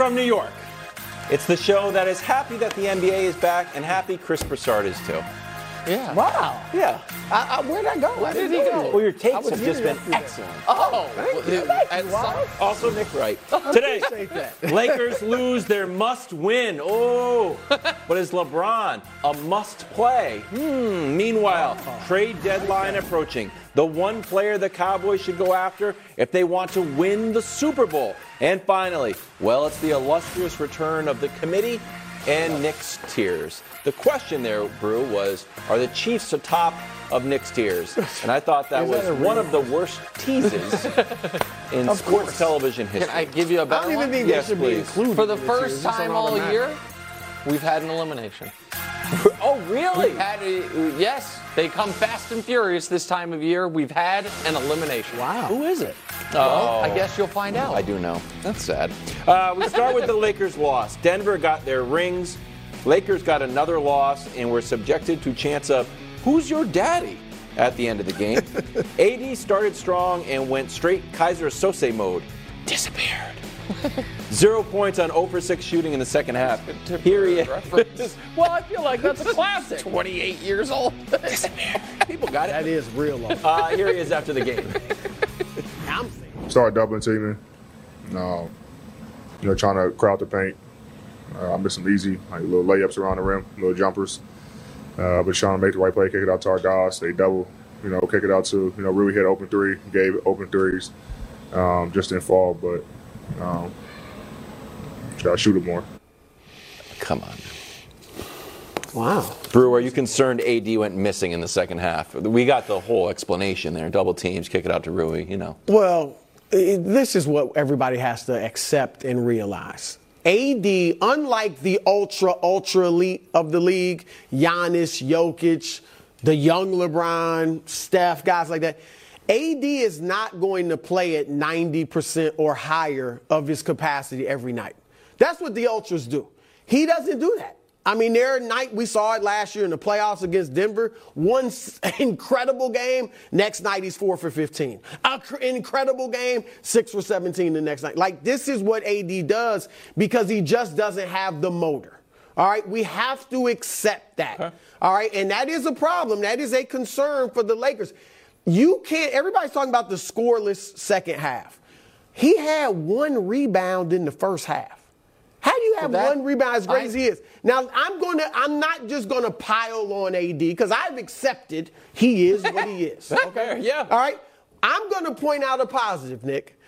From New York. It's the show that is happy that the NBA is back and happy Chris Broussard is too. Yeah. Wow. Yeah. I, I, where'd I go? Where I did didn't he know go? Well, your I takes have just been excellent. Oh, Thank you. well, Thank you, some- Also, Nick Wright. Today, Lakers lose their must win. Oh, but is LeBron a must play? Hmm. Meanwhile, trade deadline approaching. The one player the Cowboys should go after if they want to win the Super Bowl. And finally, well, it's the illustrious return of the committee and Nick's tiers. The question there, Brew, was are the Chiefs atop of Nick's tiers? And I thought that Is was that one of the worst teases in Of sports course. television history. Can I give you a I better don't even one? think Yes, they should please. be included. For the first year. Time all year, we've had an elimination. oh, really? We've had a, yes, they come fast and furious this time of year. We've had an elimination. Wow. Who is it? Well, I guess you'll find out. I do know. That's sad. Uh, we start with the Lakers loss. Denver got their rings. Lakers got another loss and were subjected to chance of who's your daddy at the end of the game. AD started strong and went straight Keyser Söze mode. Disappeared. Zero points on 0 for 6 shooting in the second half. Here he is. Well, I feel like that's a classic. 28 years old. People got That it. is real low. Uh, here he is after the game. I'm thinking. doubling teaming. Um, you know, trying to crowd the paint. Uh, I missed some easy, like little layups around the rim, little jumpers. Uh, but trying to make the right play, kick it out to our guys. They double, you know, kick it out to, you know, really hit open three, gave open threes. Um, just didn't fall, but um, try to shoot it more. Come on. Wow. Brew, are you concerned AD went missing in the second half? We got the whole explanation there. Double teams, kick it out to Rui, you know. Well, this is what everybody has to accept and realize. AD, unlike the ultra, ultra elite of the league, Giannis, Jokic, the young LeBron, Steph, guys like that, AD is not going to play at 90% or higher of his capacity every night. That's what the ultras do. He doesn't do that. I mean, their night, we saw it last year in the playoffs against Denver. One incredible game. Next night, he's four for 15. An incredible game, six for 17 the next night. Like, this is what AD does because he just doesn't have the motor. All right, we have to accept that. All right, and that is a problem. That is a concern for the Lakers. You can't, everybody's talking about the scoreless second half. He had one rebound in the first half. How do you have that- one rebound as great I- as he is? Now I'm gonna I'm not just gonna pile on AD because I've accepted he is what he is. Okay. Yeah. All right. I'm gonna point out a positive, Nick.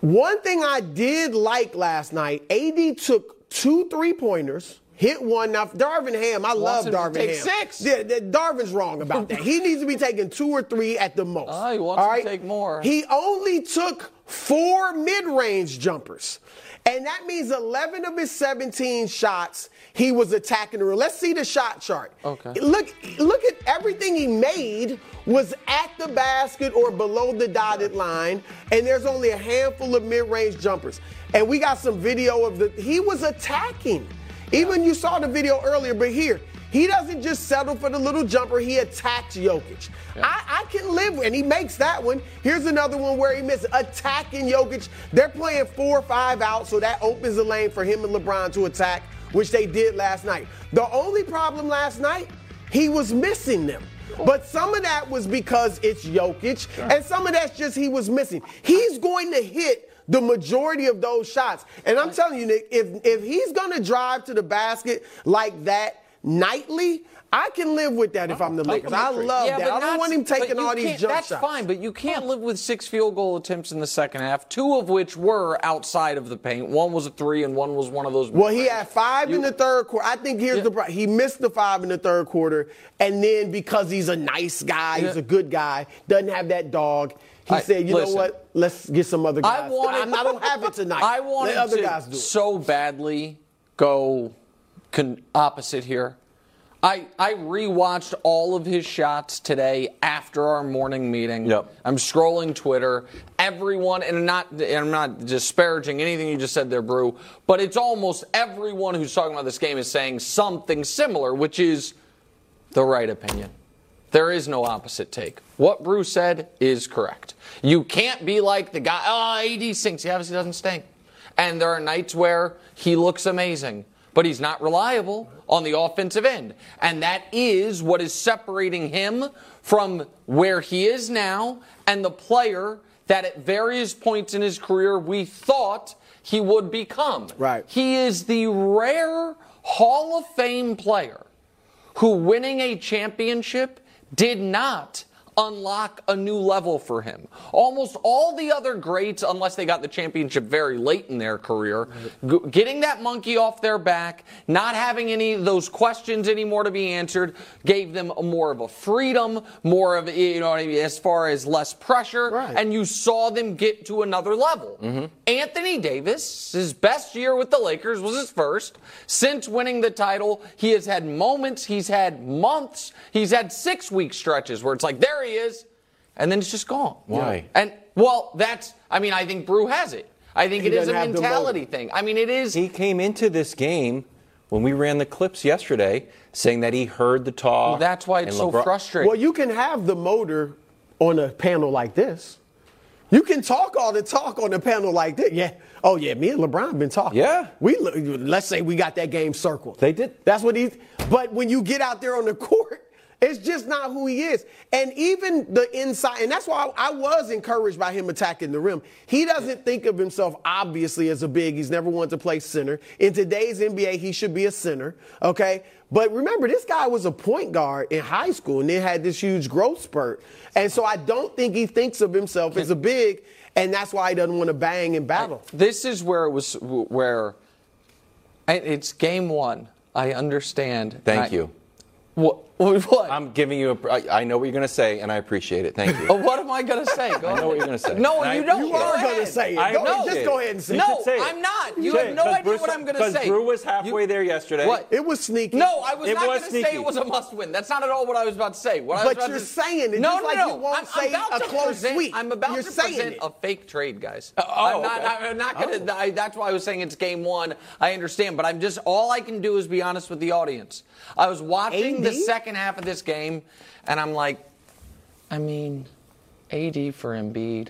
One thing I did like last night, AD took two three pointers, hit one. Now Darvin Ham, I love Darvin take Ham. six. Yeah, Darvin's wrong about that. he needs to be taking two or three at the most. Oh, he wants All to take more. He only took four mid-range jumpers. And that means 11 of his 17 shots he was attacking the rim. Let's see the shot chart. Okay. Look, look at everything he made was at the basket or below the dotted line, and there's only a handful of mid-range jumpers. And we got some video of the he was attacking. Even you saw the video earlier, but here, he doesn't just settle for the little jumper, he attacks Jokic. I, I can live with, and he makes that one. Here's another one where he missed attacking Jokic. They're playing four or five out, so that opens the lane for him and LeBron to attack, which they did last night. The only problem last night, he was missing them. But some of that was because it's Jokic, and some of that's just he was missing. He's going to hit the majority of those shots. And I'm telling you, Nick, if if he's gonna drive to the basket like that nightly, I can live with that if I'm the Lakers. I love Yeah, that. I don't want him taking all these jump That's shots. fine, but you can't live with six field goal attempts in the second half, two of which were outside of the paint. One was a three, and one was one of those. Well, he had five in the third quarter. I think here's Yeah. the pro- he missed the five in the third quarter, and then because he's a nice guy, he's a good guy, doesn't have that dog. He I- said, "You listen. know what? Let's get some other guys. I wanted. I'm- I don't have it tonight. I wanted Let other to guys do it." so badly go con- opposite here. I I rewatched all of his shots today after our morning meeting. Yep. I'm scrolling Twitter. Everyone, and I'm not, and I'm not disparaging anything you just said there, Brew, but it's almost everyone who's talking about this game is saying something similar, which is the right opinion. There is no opposite take. What Bruce said is correct. You can't be like the guy, oh, AD stinks. He obviously doesn't stink. And there are nights where he looks amazing, but he's not reliable on the offensive end. And that is what is separating him from where he is now and the player that at various points in his career we thought he would become. Right. He is the rare Hall of Fame player who winning a championship did not unlock a new level for him. Almost all the other greats, unless they got the championship very late in their career, g- getting that monkey off their back, not having any of those questions anymore to be answered, gave them more of a freedom, more of, you know what I mean, as far as less pressure, Right. and you saw them get to another level. Mm-hmm. Anthony Davis, his best year with the Lakers was his first. Since winning the title, he has had moments, he's had months, he's had six week stretches where it's like, there he is, and then it's just gone. Why? And, well, that's, I mean, I think Brew has it. I think He it is a doesn't have the mentality thing. I mean, it is. He came into this game when we ran the clips yesterday saying that he heard the talk. Well, that's why it's and so LeBron- frustrating. Well, you can have the motor on a panel like this. You can talk all the talk on a panel like this. Yeah. Oh yeah, me and LeBron been talking. Yeah. We let's say we got that game circled. They did. That's what he. But when you get out there on the court, it's just not who he is. And even the inside, and that's why I, I was encouraged by him attacking the rim. He doesn't think of himself obviously as a big. He's never wanted to play center. In today's NBA, he should be a center. Okay. But remember, this guy was a point guard in high school and then had this huge growth spurt. And so I don't think he thinks of himself as a big, and that's why he doesn't want to bang and battle. This is where it was where it's game one. I understand. Thank I- you. What? What? I'm giving you a. I, I know what you're going to say, and I appreciate it. Thank you. Oh, what am I going to say? Go I know what you're gonna say. No, And I you don't. You appreciate are going to say it. I Go, know just go ahead and say You it. No, say. I'm not. You Say have no idea Bruce- what I'm going to say. Brew was halfway You- there yesterday. What? It was sneaky. No, I was It not was going to say it was a must-win. That's not at all what I was about to say. What I But was about you're to, saying it, No, no, like no. you won't I'm, say I'm about a to close present, sweep. I'm about You're to saying present it. a fake trade, guys. oh, I'm not. okay. I'm not going oh. to. That's why I was saying it's game one. I understand, but I'm just. All I can do is be honest with the audience. I was watching the second half of this game, and I'm like, I mean, AD for Embiid.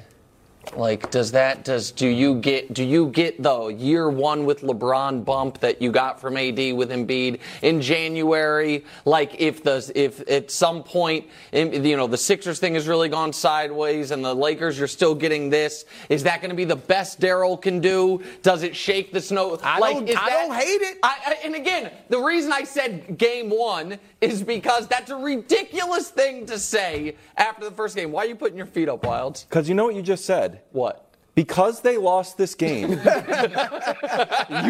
Like, does that does do you get do you get the year one with LeBron bump that you got from AD with Embiid in January? Like, if the if at some point you know the Sixers thing has really gone sideways and the Lakers you're still getting this, is that going to be the best Daryl can do? Does it shake the snow? I like, don't- I that- don't hate it. I, I, and again, the reason I said game one is because that's a ridiculous thing to say after the first game. Why are you putting your feet up, Wilds? Because you know what you just said. What? Because they lost this game, you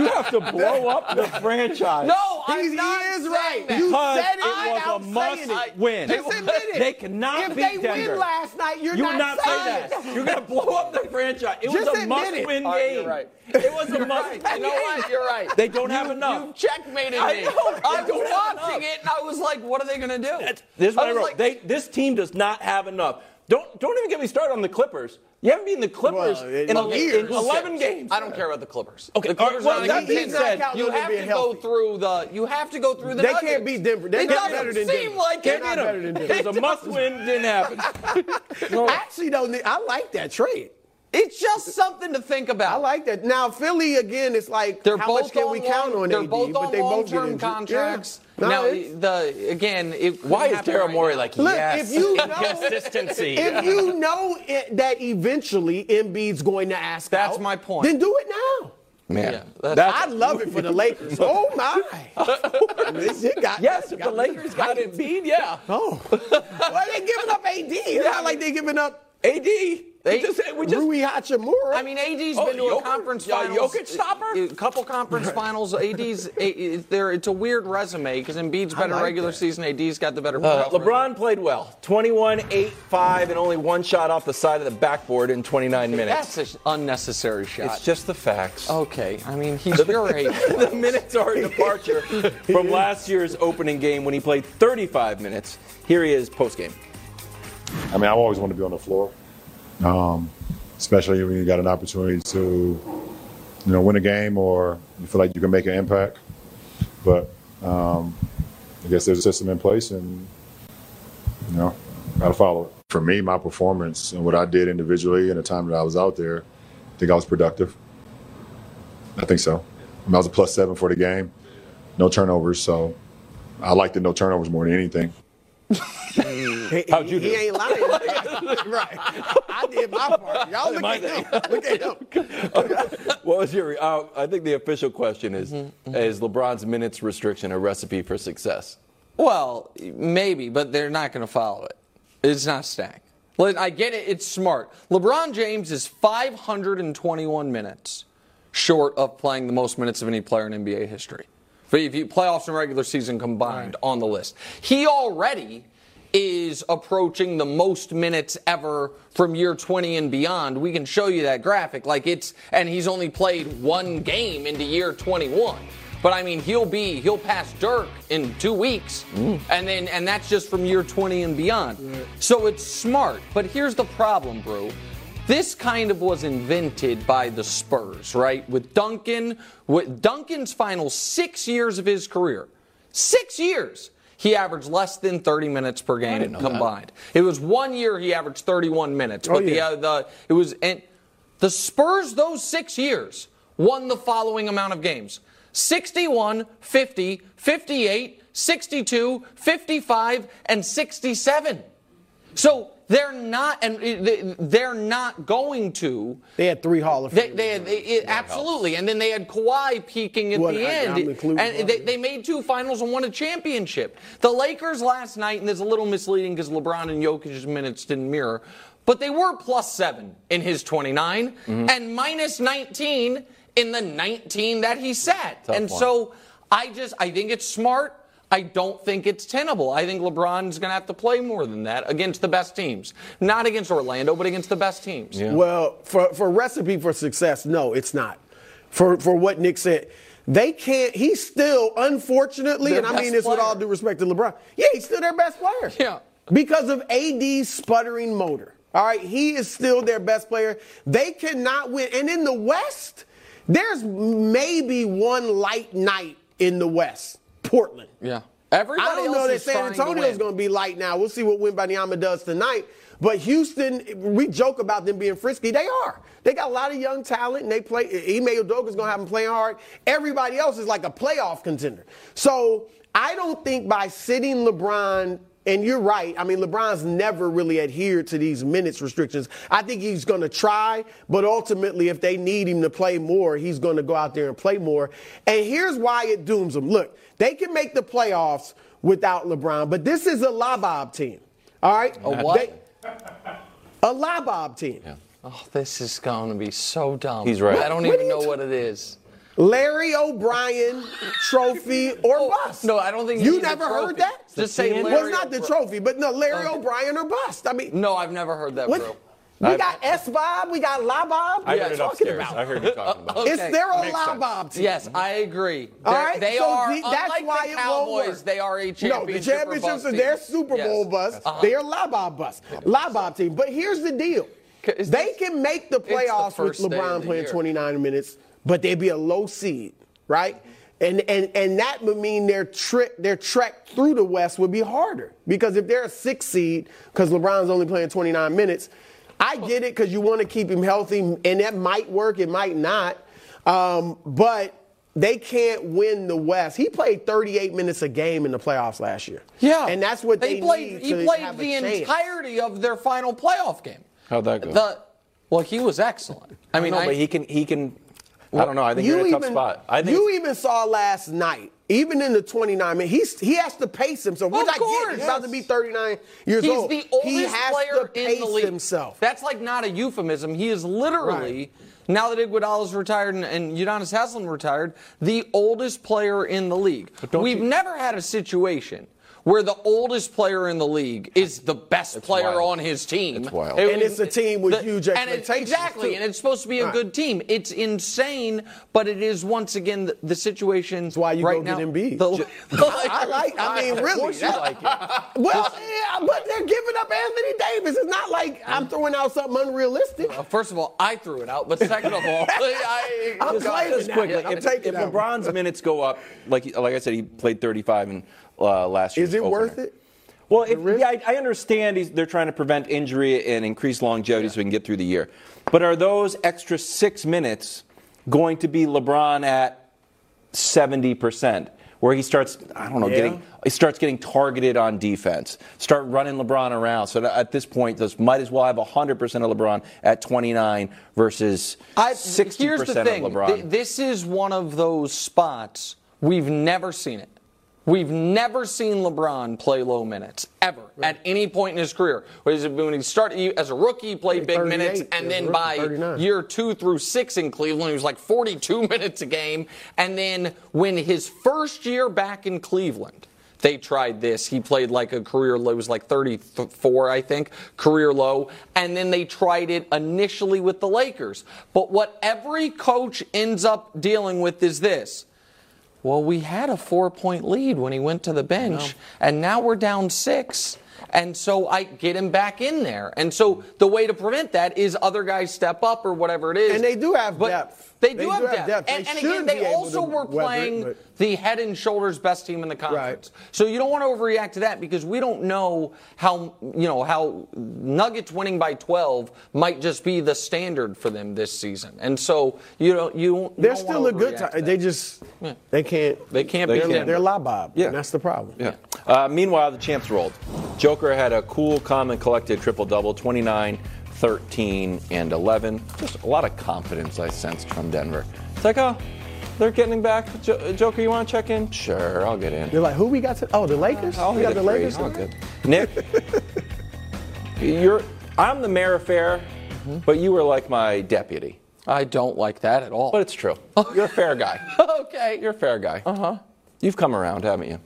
have to blow up the franchise. No, I'm He's- he is right. that. You said it it without was a must it. win. Just admit it. They cannot if beat they Denver. win last night, you're you not would not say saying that. You're going to blow up the franchise. It Just was a must it. win All right, game. you're right. It was a You're must right. win You know what? You're right. They don't have enough. You checkmated I me. know, I was watching it and I was like, what are they going to do? This is what I, was wrote. like- they, this team does not have enough. Don't don't even get me started on the Clippers. You haven't beaten the Clippers Well, in, in a- years. in 11 games. I don't care about the Clippers. Okay, the Clippers all right, are well, not that a being said, you have being to go through the. You have to go through the. They Nuggets. can't beat Denver. They're it not doesn't better than seem Denver. like They're not better than It Denver. was a must win, didn't happen. No. Actually, though, Nick, I like that trade. It's just something to think about. I like that. Now Philly again, it's like They're how both much can we long, count on They're AD? both but they both get long-term injured. contracts. Yeah. No, now, the again, it Why is happen Daryl Morey now. like Look, yes? if you know, Consistency. if you know it, that eventually Embiid's going to ask That's out, my point. Then do it now. Man, Yeah, that's- that's- I love it for the Lakers. Oh my! I mean, got- yes, if got the Lakers got Embiid, yeah. Oh, well, they giving up AD. It's not like they giving up AD. They just, we just Rui Hachimura. I mean, AD's Oh, been to a Jokic- conference yeah, finals. Jokic stopper? A couple conference finals. AD's a, there. It's a weird resume because Embiid's better like regular that. season. AD's got the better. Uh, playoff resume. LeBron played well. 21, 8, 5, and only one shot off the side of the backboard in 29 minutes. That's an unnecessary shot. it's just the facts. okay. I mean, he's your age. the minutes are a departure from last year's opening game when he played 35 minutes. Here he is post game. I mean, I always want to be on the floor, um, especially when you got an opportunity to, you know, win a game or you feel like you can make an impact. But um, I guess there's a system in place, and you know, got to follow it. For me, my performance and what I did individually and the time that I was out there, I think I was productive. I think so. I, mean, I was a plus seven for the game, no turnovers, so I liked the no turnovers more than anything. He- How'd you he, do? ain't lying. right. I did my part. Y'all look my at him. Look at him. What was your? Uh, I think the official question is: Mm-hmm, Is LeBron's minutes restriction a recipe for success? Well, maybe, but they're not going to follow it. It's not staying. Like, I get it. It's smart. LeBron James is 521 minutes short of playing the most minutes of any player in NBA history. But if you playoffs and regular season combined on the list, he already is approaching the most minutes ever from year 20 and beyond. We can show you that graphic. Like it's, and he's only played one game into year 21. But I mean, he'll be he'll pass Dirk in two weeks, mm. and then and that's just from year 20 and beyond. So it's smart. But here's the problem, bro. This kind of was invented by the Spurs, right? With Duncan, with Duncan's final six years of his career, six years, he averaged less than 30 minutes per game combined. It was one year he averaged 31 minutes, but yeah. the uh, the it was and the Spurs those six years won the following amount of games 61, 50, 58, 62, 55, and 67. So they're not, and they- they're not going to. They had three Hall of They, Famers. they had, it, absolutely, and then they had Kawhi peaking at Well, the I- end, I'm and they, they made two finals and won a championship. The Lakers last night, and there's a little misleading because LeBron and Jokic's minutes didn't mirror, but they were plus seven in his 29 Mm-hmm. and minus 19 in the 19 that he sat, Tough and one. so I just I think it's smart. I don't think it's tenable. I think LeBron's going to have to play more than that against the best teams. Not against Orlando, but against the best teams. Well, for for recipe for success, no, it's not. For for what Nick said, they can't. He's still, unfortunately, Their and I mean this with all due respect to LeBron. Yeah, he's still their best player. Yeah. Because of AD's sputtering motor. All right, he is still their best player. They cannot win. And in the West, there's maybe one light night in the West. Portland. Yeah. Everybody I don't else know that is San to Antonio's going to be light now. We'll see what Wembanyama does tonight. But Houston, we joke about them being frisky. They are. They got a lot of young talent, and they play. Email Ime Udoka's going to have them playing hard. Everybody else is like a playoff contender. So I don't think by sitting LeBron. And you're right. I mean, LeBron's never really adhered to these minutes restrictions. I think he's going to try, but ultimately, if they need him to play more, he's going to go out there and play more. And here's why it dooms him. Look, they can make the playoffs without LeBron, but this is a Labob team. All right? A what? They- a Labob team. Oh, this is going to be so dumb. He's right. I don't What even know ta- what it is. Larry O'Brien trophy or oh, bust. Oh, No, I don't think you never heard that. Just say well, Larry it's not the trophy, but no, Larry Okay. O'Brien or bust. I mean, No, I've never heard that, what, bro. We I've- got S Bob, we got La Bob. I What heard are it you talking upstairs. about? I heard you talking about it. It's Okay. they're a La sense. Bob team. Yes, I agree. All They're- right, they so are the- that's why the Cowboys. They are a No, the championships are their Super Yes. Bowl bust. Uh-huh. They're La Labob bust. Labob team. But here's the deal. Is They can make the the playoffs with first day of LeBron playing year. 29 minutes, but they'd be a low seed, right? And and and that would mean their trick their trek through the West would be harder. Because if they're a six seed, because LeBron's only playing 29 minutes, I get it because you want to keep him healthy, and that might work, it might not. Um, but they can't win the West. He played 38 minutes a game in the playoffs last year. Yeah, and that's what they, played. need he played have the entirety of their final playoff game. How'd that go? The, well, he was excellent. I mean, no, I, but he can. He can. I don't know. I think you're in a tough spot. I think you even saw last night, even in the 29 minutes, he's, he has to pace himself. Which Of I course, get. He's about to be 39 years He's old. He's the oldest he has player to in the league. himself. That's like not a euphemism. He is literally, Right. now that Iguodala's retired and, and Udonis Haslam retired, the oldest player in the league. We've you- never had a situation where the oldest player in the league is the best player wild. on his team. It's wild. It And it's a team with huge expectations. and it- expectations, exactly, too. and it's supposed to be a Right. good team. It's insane, but it is once again the, the situation. That's why you right go now, get Embiid. the- I like. I mean, really. course you like it. Well, yeah, but they're giving up Anthony Davis. It's not like I'm throwing out something unrealistic. Uh, First of all, I threw it out, but second of all, I, I'm just, claiming just that. quickly, I'm if, taking if. LeBron's minutes go up, like like I said, he played 35 in uh, last year. Is it worth it? Well, if, yeah, I, I understand he's, they're trying to prevent injury and increase longevity so we can get through the year. But are those extra six minutes going to be LeBron at 70%? Where he starts, I don't know, Yeah. getting he starts getting targeted on defense. Start running LeBron around. So at this point, this might as well have 100% of LeBron at 29 versus I, 60% here's the thing. of LeBron. Th- this is one of those spots we've never seen it. We've never seen LeBron play low minutes ever at any point in his career. When he started as a rookie, he played big minutes, and then rookie, by 39. year two through six in Cleveland, he was like 42 minutes a game. And then when his first year back in Cleveland, they tried this. He played like a career low, it was like 34, I think, career low. And then they tried it initially with the Lakers. But what every coach ends up dealing with is this. Well, we had a four point lead when he went to the bench, and now we're down six. And so I get him back in there. And so the way to prevent that is other guys step up or whatever it is. And they do have But depth. They do, have, depth. They And, and again, they also were weather it, playing but- the head and shoulders best team in the conference. So you don't want to overreact to that because we don't know how you know how Nuggets winning by 12 might just be the standard for them this season. And so you don't you don't- you They're don't still wanna a good overreact time. They just they can't. They can't They be can't. They're, Denver. they're la. Yeah. And that's the problem. Yeah. Uh, meanwhile, the champs rolled. Joker had a cool, calm, and collected triple double 29, 13, and 11. Just a lot of confidence I sensed from Denver. It's like, oh, they're getting back. Jo- Joker, you want to check in? Sure, I'll get in. They're like, who we got to? Oh, the Lakers. I'll we got the three. Lakers. Tonight? good. Nick, you're. I'm the mayor affair, but you were like my deputy. I don't like that at all. But it's true. You're a fair guy. okay. You're a fair guy. Uh huh. You've come around, haven't you?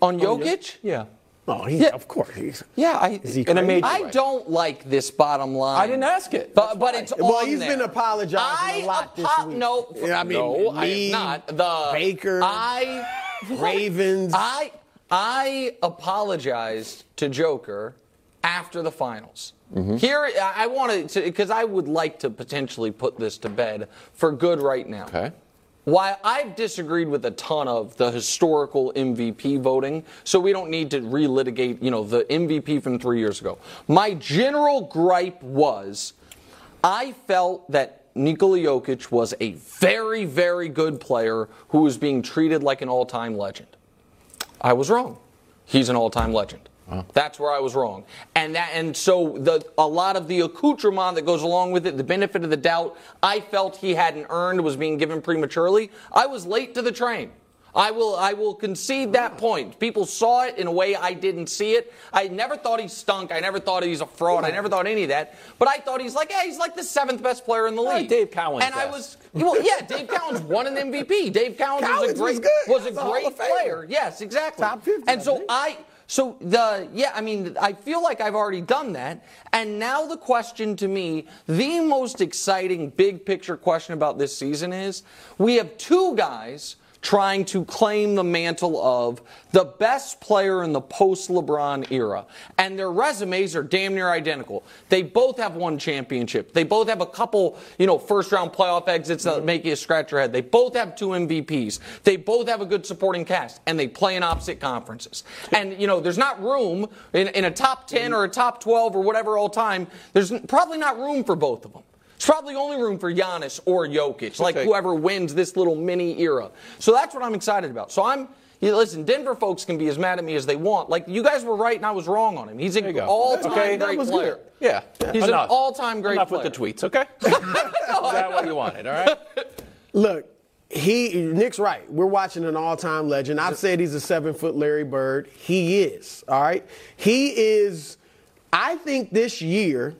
on Jokic? Yeah. Oh, he, Yeah. of course. He's, Yeah, I, Is he In a major I way. don't like this bottom line. I didn't ask it. But, but it's Well, on he's there. been apologizing I a lot this week. No, Yeah, I mean, no, I me, am not. The Baker, I Ravens. I I apologized to Joker after the finals. Mm-hmm. Here, I I wanted to because I would like to potentially put this to bed for good right now. Okay. While I've disagreed with a ton of the historical MVP voting, so we don't need to relitigate, you know, the MVP from three years ago. My general gripe was, I felt that Nikola Jokic was a very, very good player who was being treated like an all-time legend. I was wrong. He's an all-time legend. That's where I was wrong. And that and so the a lot of the accoutrement that goes along with it, the benefit of the doubt, I felt he hadn't earned was being given prematurely. I was late to the train. I will I will concede that point. People saw it in a way I didn't see it. I never thought he stunk. I never thought he's a fraud. I never thought any of that. But I thought he's like, yeah, he's like the seventh best player in the Uh, league. Dave Cowens And I was well, yeah, Dave Cowens won an MVP. Dave Cowens, Cowens was was a great good. was a That's great player. Yes, exactly. Top 50, And I so think. I so the yeah, I mean, I feel like I've already done that. And now the question to me, the most exciting big picture question about this season is we have two guys trying to claim the mantle of the best player in the post LeBron era. And their resumes are damn near identical. They both have one championship. They both have a couple, you know, first round playoff exits that make you scratch your head. They both have two MVPs. They both have a good supporting cast. And they play in opposite conferences. And, you know, there's not room in, in a top 10 or a top 12 or whatever all time. There's probably not room for both of them. It's probably only room for Giannis or Jokic, like Okay. whoever wins this little mini era. So that's what I'm excited about. So I'm. You listen, Denver folks can be as mad at me as they want. Like you guys were right and I was wrong on him. He's an all-time Okay, that great was player. good. Yeah. He's an all-time great Enough player. with the tweets, okay? Is that what you wanted, all right? Look, he Nick's right. We're watching an all-time legend. I've said he's a seven-foot Larry Bird. He is. All right. He is. I think this year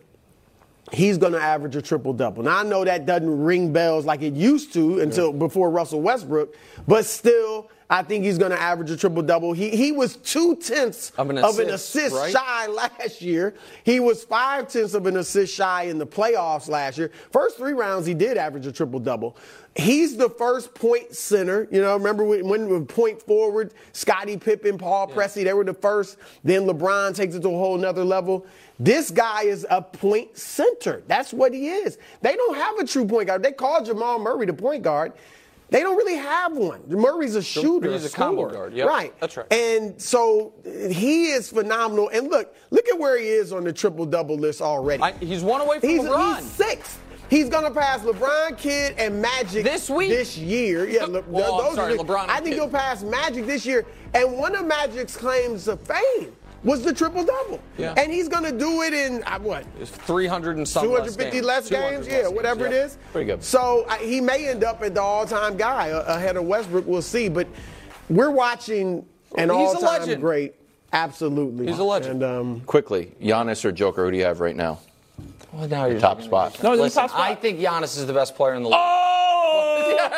he's going to average a triple double. Now I know that doesn't ring bells like it used to until before Russell Westbrook, but still. I think he's going to average a triple double. He he was two tenths Of an of an assist, assist right? shy last year. He was five tenths of an assist shy in the playoffs last year. First three rounds, he did average a triple double. He's the first point center. You know, remember when, when point forward, Scottie Pippen, Paul Pressey, they were the first. Then LeBron takes it to a whole nother level. This guy is a point center. That's what he is. They don't have a true point guard. They call Jamal Murray the point guard. They don't really have one. Murray's a shooter, he's a scorer. combo guard, yep, right? that's right. And so he is phenomenal. And look, look at where he is on the triple double list already. I, he's one away from he's, LeBron. he's sixth. He's gonna pass LeBron, Kidd, and Magic This week? this year. Yeah, Le- Well, those sorry, are the- LeBron I think Kidd. he'll pass Magic this year. And one of Magic's claims of fame was the triple double. Yeah. And he's gonna do it in uh, what? It's 300 and some 250 less games, 200 yeah, less whatever games, it yeah. Pretty good. So uh, he may end up at the all-time guy uh, ahead of Westbrook. We'll see. But we're watching an He's a all-time legend. great. Absolutely, He's a legend. And um, Quickly, Giannis or Joker, who do you have right now? Well, now you're Top spot. No, he's the Listen, top spot. I think Giannis is the best player in the league. Oh!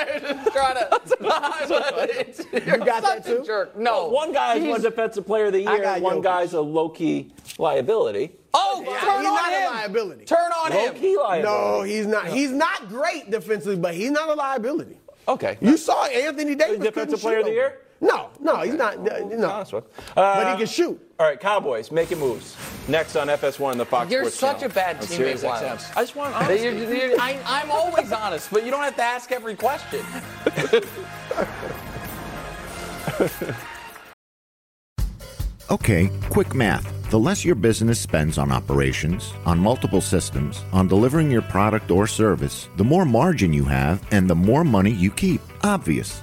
Try to. you got that too? Jerk. No. One guy's He's- one defensive player of the year, got one Jokic. guy's a low key liability. Oh, Yeah, turn he's on not a liability. Turn on Low him. key liability. no, he's not. He's not great defensively, but he's not a liability. Okay. You saw Anthony Davis. Defensive couldn't player of the year? over. No, no, he's not. uh, No, Honest with. but he Uh, can shoot. All right, Cowboys making moves. Next on FS1, the Fox You're Sports such Channel. a bad On teammate, Sirius Wiley. XM. I just want That honesty. you're- you're- I, I'm always honest, but you don't have to ask every question. Okay, quick math. The less your business spends on operations, on multiple systems, on delivering your product or service, the more margin you have and the more money you keep. Obvious.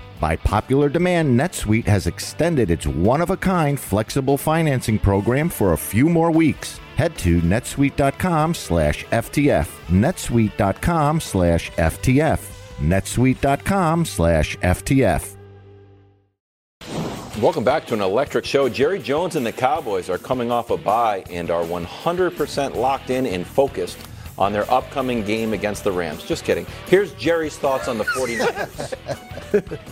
By popular demand, NetSuite has extended its one of a kind flexible financing program for a few more weeks. Head to netsuite.com slash FTF. netsuite.com slash FTF. netsuite.com slash FTF. Welcome back to an electric show. Jerry Jones and the Cowboys are coming off a bye and are 100% locked in and focused on their upcoming game against the Rams. Just kidding. Here's Jerry's thoughts on the 49ers.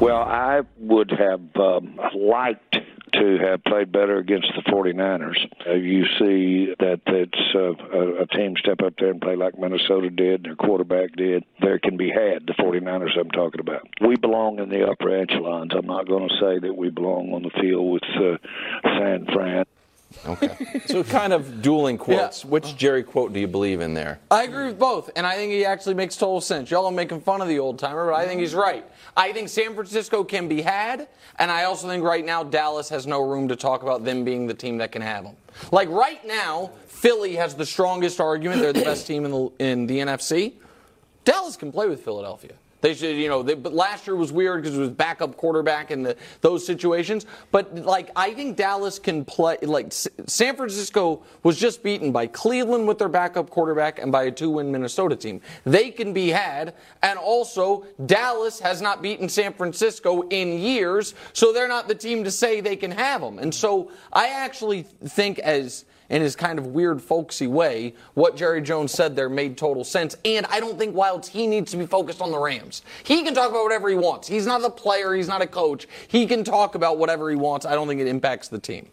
Well, I would have um, liked to have played better against the 49ers. Uh, you see that it's uh, a, a team step up there and play like Minnesota did, their quarterback did. There can be had, the 49ers I'm talking about. We belong in the upper echelons. I'm not going to say that we belong on the field with uh, San Fran. Okay. so kind of dueling quotes. Yeah. Which Jerry quote do you believe in there? I agree with both, and I think he actually makes total sense. Y'all are making fun of the old timer, but I think he's right. I think San Francisco can be had, and I also think right now Dallas has no room to talk about them being the team that can have them. Like right now, Philly has the strongest argument; they're the best team in the in the NFC. Dallas can play with Philadelphia. They should, you know, they, but last year was weird because it was backup quarterback the, those situations. But like, I think Dallas can play. Like, S- San Francisco was just beaten by Cleveland with their backup quarterback and by a two-win Minnesota team. They can be had, and also Dallas has not beaten San Francisco in years, so they're not the team to say they can have them. And so I actually think as in his kind of weird, folksy way, what Jerry Jones said there made total sense. And I don't think Wilds he needs to be focused on the Rams. He can talk about whatever he wants. He's not a player. He's not a coach. He can talk about whatever he wants. I don't think it impacts the team.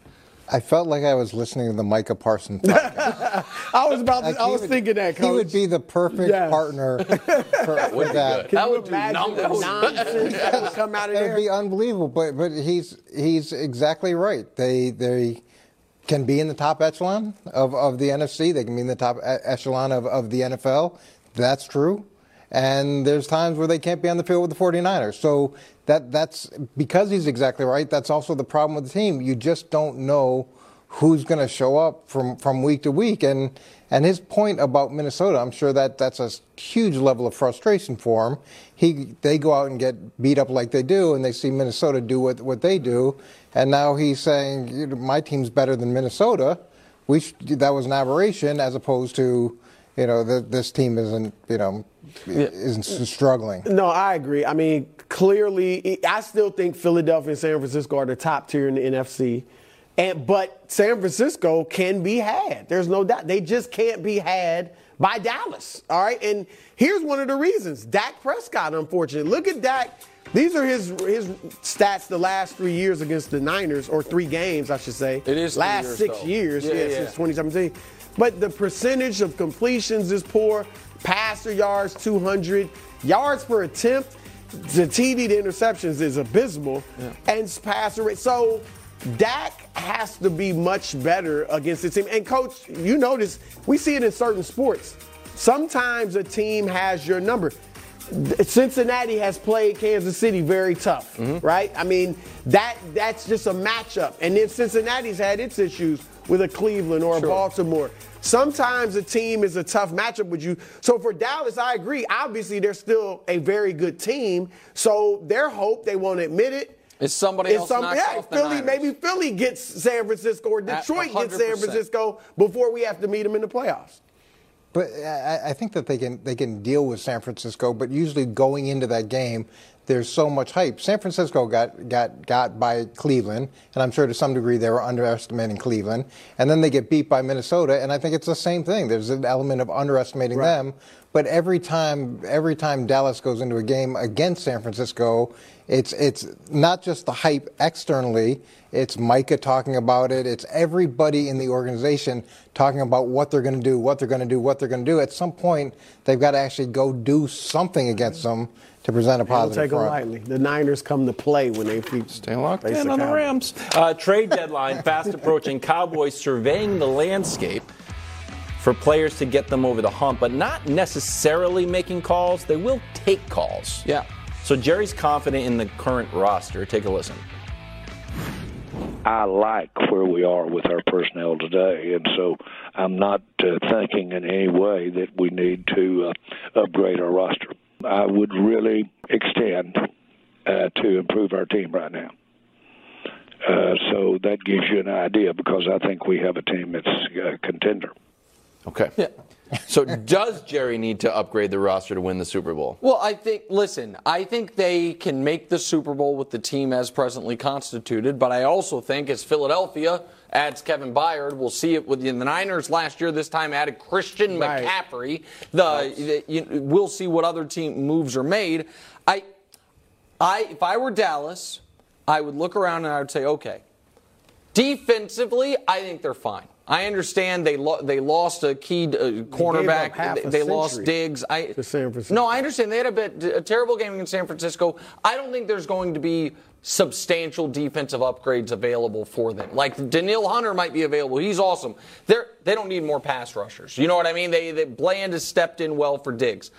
I felt like I was listening to the Micah Parsons podcast. I was about to, Like, I was would- thinking that, coach. He would be the perfect Yes. partner for, for would be that. Can That you would do imagine the numbers. nonsense that would come out of It there? would be unbelievable, but but he's he's exactly right. They they can be in the top echelon of, of the NFC. They can be in the top echelon of, of the NFL. That's true. And there's times where they can't be on the field with the 49ers. So that that's because he's exactly right. That's also the problem with the team. You just don't know who's going to show up from, from week to week. And and his point about Minnesota, I'm sure that that's a huge level of frustration for him. He they go out and get beat up like they do, and they see Minnesota do what what they do, and now he's saying my team's better than Minnesota. We sh- that was an aberration, as opposed to you know the, this team isn't you know isn't struggling. No, I agree. I mean, clearly, I still think Philadelphia and San Francisco are the top tier in the NFC. And but San Francisco can be had. There's no doubt. They just can't be had by Dallas. All right. And here's one of the reasons. Dak Prescott, unfortunately. Look at Dak. These are his his stats the last three years against the Niners, or three games, I should say. It is last years, six though. years, Yeah, yeah, yeah. since 2017. But the percentage of completions is poor. Passer yards 200, yards per attempt. The TD to interceptions is abysmal, and passer rate. So Dak has to be much better against the team. And coach, you notice we see it in certain sports. Sometimes a team has your number. Cincinnati has played Kansas City very tough, mm-hmm. right? I mean, that that's just a matchup. And then Cincinnati's had its issues with a Cleveland or a Baltimore. Sometimes a team is a tough matchup with you. So for Dallas, I agree. Obviously, they're still a very good team. So their hope, they won't admit it. Is somebody is else some- knocks yeah, off the Philly, Niners. maybe Philly gets San Francisco or Detroit gets San Francisco before we have to meet them in the playoffs. But I, I think that they can they can deal with San Francisco, but usually going into that game, there's so much hype. San Francisco got got got by Cleveland, and I'm sure to some degree they were underestimating Cleveland, and then they get beat by Minnesota, and I think it's the same thing. There's an element of underestimating them, but every time every time Dallas goes into a game against San Francisco, it's it's not just the hype externally. It's Micah talking about it. It's everybody in the organization talking about what they're going to do, what they're going to do, what they're going to do. At some point, they've got to actually go do something against them to present a Don't positive take them front. lightly. The Niners come to play when they feed. Stay locked in the on the Cowboys. Rams. Uh, trade deadline fast approaching. Cowboys surveying the landscape for players to get them over the hump, but not necessarily making calls. They will take calls. Yeah. So Jerry's confident in the current roster. Take a listen. I like where we are with our personnel today, and so I'm not uh, thinking in any way that we need to uh, upgrade our roster. I would really extend uh, to improve our team right now. Uh, so that gives you an idea because I think we have a team that's a contender. Okay. Yeah. So does Jerry need to upgrade the roster to win the Super Bowl? Well, I think, listen, I think they can make the Super Bowl with the team as presently constituted, but I also think as Philadelphia adds Kevin Byard, we'll see it with the Niners last year, this time added Christian Right. McCaffrey. The, the you, we'll see what other team moves are made. I, I, if I were Dallas, I would look around and I would say, okay, defensively, I think they're fine. I understand they lo- they lost a key uh, cornerback. They, they lost Diggs. I, to San Francisco. No, I understand they had a bit a terrible game against San Francisco. I don't think there's going to be substantial defensive upgrades available for them. Like Danielle Hunter might be available. He's awesome. They're, they don't need more pass rushers. You know what I mean? They, they Bland has stepped in well for Diggs.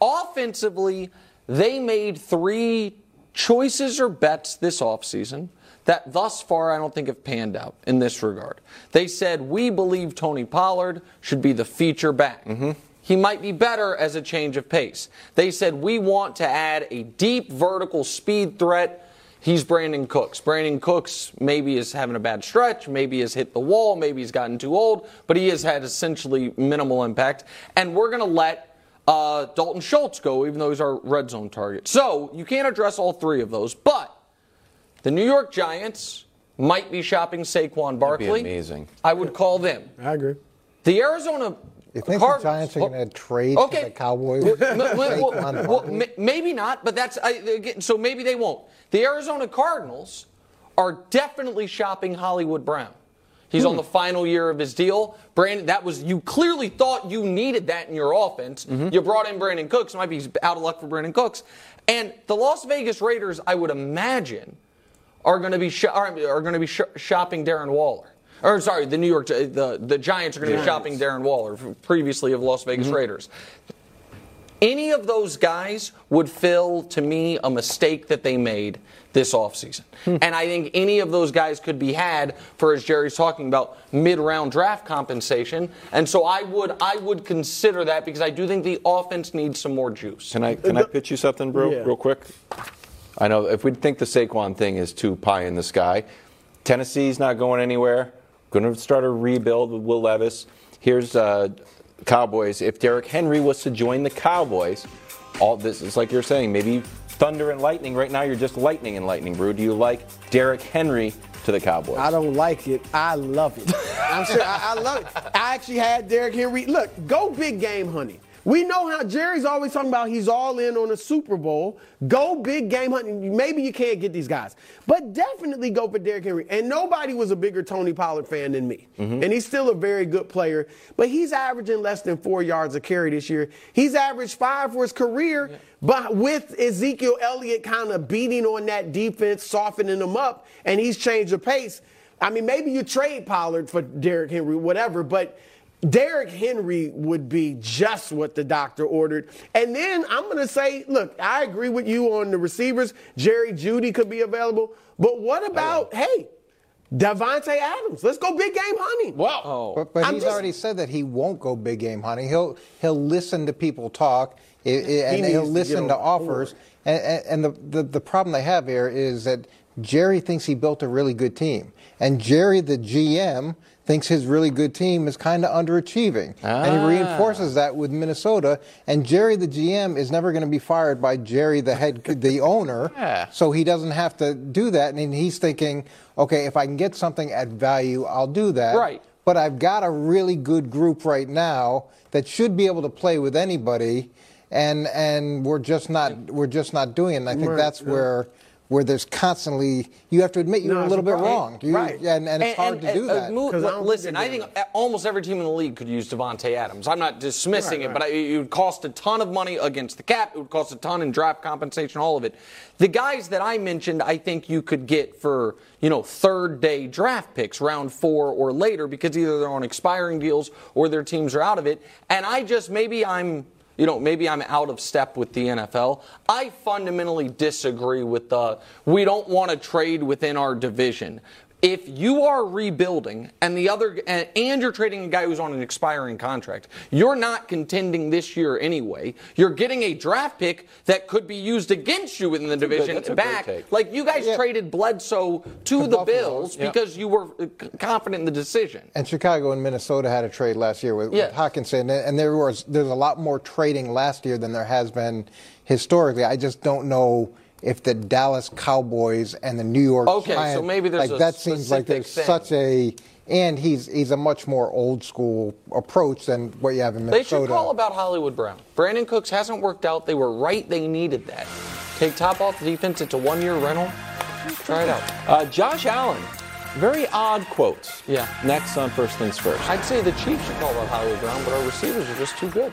Offensively, they made three choices or bets this offseason that thus far I don't think have panned out in this regard. They said, We believe Tony Pollard should be the feature back. Mm-hmm. He might be better as a change of pace. They said, We want to add a deep vertical speed threat. He's Brandin Cooks. Brandin Cooks maybe is having a bad stretch, maybe has hit the wall, maybe he's gotten too old, but he has had essentially minimal impact. And we're going to let uh, Dalton Schultz go, even though he's our red zone target. So you can't address all three of those, but the New York Giants might be shopping Saquon Barkley. amazing. I would call them. I agree. The Arizona You think the Giants are going to trade okay. to the Cowboys? M- well, well, maybe not, but that's I, so maybe they won't. The Arizona Cardinals are definitely shopping Hollywood Brown. He's Hmm. on the final year of his deal. Brandon, that was you clearly thought you needed that in your offense. Mm-hmm. You brought in Brandin Cooks. Might be out of luck for Brandin Cooks. And the Las Vegas Raiders, I would imagine, are going to be sh- are, are going to be sh- shopping Darren Waller. Or sorry, the New York the the Giants are going to be shopping Darren Waller, previously of Las Vegas Mm-hmm. Raiders. Any of those guys would fill, to me, a mistake that they made this offseason. Hmm. And I think any of those guys could be had for, as Jerry's talking about, mid-round draft compensation. And so I would I would consider that because I do think the offense needs some more juice. Can I can I pitch you something, bro, Yeah. real quick? I know if we think the Saquon thing is too pie in the sky, Tennessee's not going anywhere. Going to start a rebuild with Will Levis. Here's uh, Cowboys. If Derrick Henry was to join the Cowboys, all this is like you're saying, maybe thunder and lightning. Right now, you're just lightning and lightning, bro. Do you like Derrick Henry to the Cowboys? I don't like it. I love it. I'm sure I, I love it. I actually had Derrick Henry. Look, go big game, honey. We know how Jerry's always talking about he's all in on a Super Bowl. Go big game hunting. Maybe you can't get these guys, but definitely go for Derrick Henry. And nobody was a bigger Tony Pollard fan than me. Mm-hmm. And he's still a very good player, but he's averaging less than four yards a carry this year. He's averaged five for his career, but with Ezekiel Elliott kind of beating on that defense, softening them up, and he's changed the pace. I mean, maybe you trade Pollard for Derrick Henry, whatever, but Derrick Henry would be just what the doctor ordered. And then I'm going to say, look, I agree with you on the receivers. Jerry Jeudy could be available. But what oh. about, hey, Davante Adams? Let's go big game hunting. Wow. Oh. But, but he's just- already said that he won't go big game hunting. He'll he'll listen to people talk, i- i- and needs he'll listen get to offers. And, and, and the, the the problem they have here is that Jerry thinks he built a really good team, and Jerry, the GM, thinks his really good team is kind of underachieving, and he Ah. reinforces that with Minnesota. And Jerry, the GM, is never going to be fired by Jerry, the head, the owner. Yeah. So he doesn't have to do that, and he's thinking, okay, if I can get something at value, I'll do that. Right. But I've got a really good group right now that should be able to play with anybody, and and we're just not we're just not doing it. And I think Right, that's yeah. Where where there's constantly you have to admit you're No, a little bit problem. wrong, You- Right. and, and it's hard to do uh, that. move- I don't think listen, I think doing almost every team in the league could use Davante Adams. I'm not dismissing Right, it, but I, it would cost a ton of money against the cap. It would cost a ton in draft compensation, all of it. The guys that I mentioned, I think you could get for you know third day draft picks, round four or later, because either they're on expiring deals or their teams are out of it. And I just maybe I'm you know, maybe I'm out of step with the NFL. I fundamentally disagree with the we don't want to trade within our division. If you are rebuilding and the other and, and you're trading a guy who's on an expiring contract, you're not contending this year anyway. You're getting a draft pick that could be used against you within the good- division that's a great back. Like you guys Yeah. traded Bledsoe to To the Bills Yeah. because you were confident in the decision. And Chicago and Minnesota had a trade last year with, Yeah. with Hockenson, and there was there's a lot more trading last year than there has been historically. I just don't know if the Dallas Cowboys and the New York Okay, so maybe there's like a that seems like there's thing. such a and he's he's a much more old school approach than what you have in Minnesota. They should call about Hollywood Brown. Brandin Cooks hasn't worked out. They were right. They needed that. Take top off the defense. It's a one-year rental. Try it out. Uh, Josh Allen, very odd quotes. Yeah. Next on First Things First. I'd say the Chiefs should call about Hollywood Brown, but our receivers are just too good.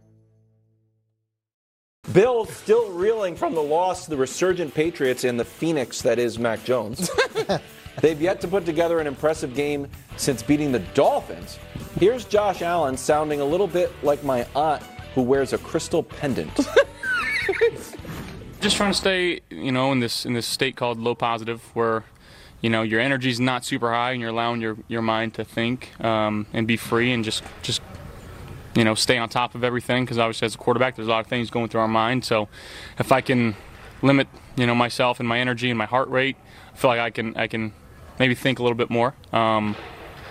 Bill still reeling from the loss to the resurgent Patriots and the Phoenix that is Mac Jones. They've yet to put together an impressive game since beating the Dolphins. Here's Josh Allen sounding a little bit like my aunt who wears a crystal pendant. Just trying to stay, you know, in this in this state called low positive, where, you know, your energy's not super high and you're allowing your, your mind to think um, and be free and just just you know stay on top of everything because obviously as a quarterback there's a lot of things going through our mind. So if I can limit, you know, myself and my energy and my heart rate, I feel like I can I can maybe think a little bit more. Um,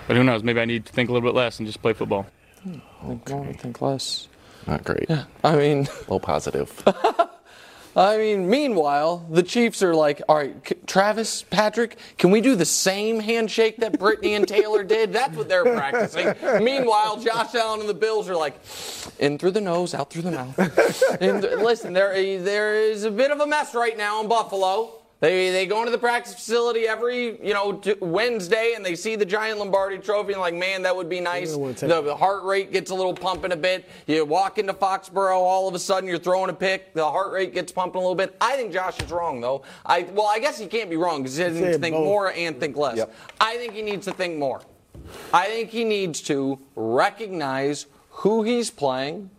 but who knows? Maybe I need to think a little bit less and just play football. Think more, think less. Not great. Yeah, I mean, Low positive. I mean, meanwhile, the Chiefs are like, all right, Travis, Patrick, can we do the same handshake that Brittany and Taylor did? That's what they're practicing. meanwhile, Josh Allen and the Bills are like, in through the nose, out through the mouth. and listen, there, there is a bit of a mess right now in Buffalo. They, they go into the practice facility every you know t- Wednesday and they see the giant Lombardi Trophy and like man that would be nice. The, the heart rate gets a little pumping a bit. You walk into Foxborough, all of a sudden you're throwing a pick. The heart rate gets pumping a little bit. I think Josh is wrong though. I well I guess he can't be wrong because he doesn't Said think both. more and think less. Yep. I think he needs to think more. I think he needs to recognize who he's playing,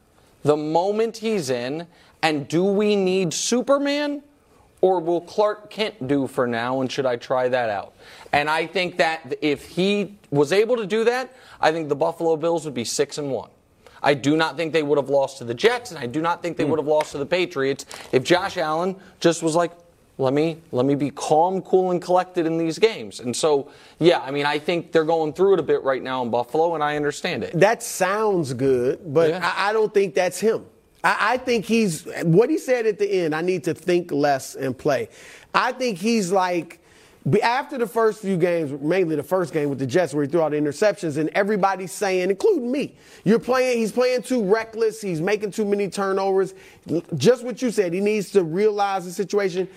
the moment he's in, and do we need Superman or will Clark Kent do for now and should I try that out? And I think that if he was able to do that, I think the Buffalo Bills would be 6 and 1. I do not think they would have lost to the Jets and I do not think they hmm. would have lost to the Patriots if Josh Allen just was like let me let me be calm, cool, and collected in these games. And so, yeah, I mean, I think they're going through it a bit right now in Buffalo, and I understand it. That sounds good, but Yeah. I, I don't think that's him. I, I think he's what he said at the end. I need to think less and play. I think he's like after the first few games, mainly the first game with the Jets, where he threw out interceptions, and everybody's saying, including me, you're playing. He's playing too reckless. He's making too many turnovers. Just what you said. He needs to realize the situation.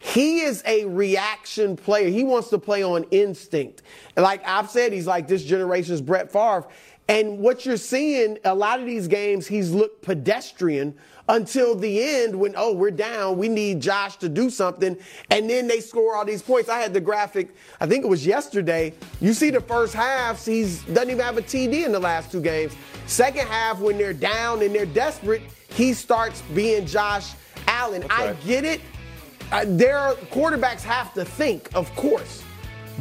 He is a reaction player. He wants to play on instinct. Like I've said, he's like this generation's Brett Favre. And what you're seeing, a lot of these games, he's looked pedestrian until the end when, oh, we're down. We need Josh to do something. And then they score all these points. I had the graphic, I think it was yesterday. You see the first half, he's doesn't even have a TD in the last two games. Second half, when they're down and they're desperate, he starts being Josh Allen. I get it. Uh, their quarterbacks have to think, of course.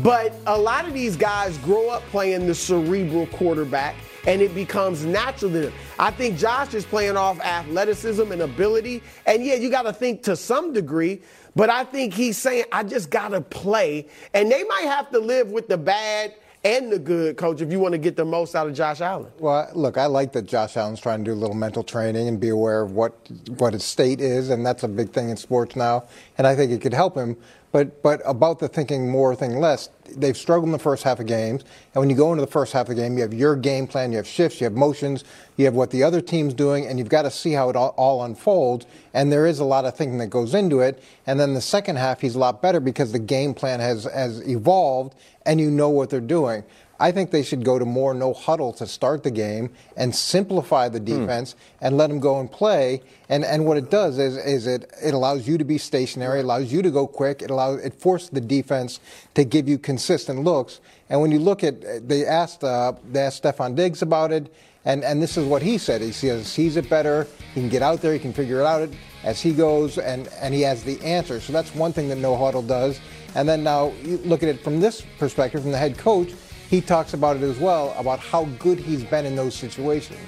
But a lot of these guys grow up playing the cerebral quarterback and it becomes natural to them. I think Josh is playing off athleticism and ability. And yeah, you got to think to some degree, but I think he's saying, I just got to play. And they might have to live with the bad and the good, coach, if you want to get the most out of Josh Allen. Well, look, I like that Josh Allen's trying to do a little mental training and be aware of what what his state is, and that's a big thing in sports now. And I think it could help him. But but about the thinking more, thinking less, they've struggled in the first half of games. And when you go into the first half of the game, you have your game plan, you have shifts, you have motions, you have what the other team's doing, and you've got to see how it all, all unfolds. And there is a lot of thinking that goes into it. And then the second half, he's a lot better because the game plan has has evolved, and you know what they're doing. I think they should go to more no huddle to start the game and simplify the defense and let them go and play. And and what it does is is it it allows you to be stationary, allows you to go quick, it allows it forces the defense to give you consistent looks. And when you look at they asked uh, they asked Stefon Diggs about it. And, and this is what he said. He says sees it better. He can get out there. He can figure it out as he goes, and, and he has the answer. So that's one thing that no huddle does. And then now you look at it from this perspective, from the head coach he talks about it as well about how good he's been in those situations.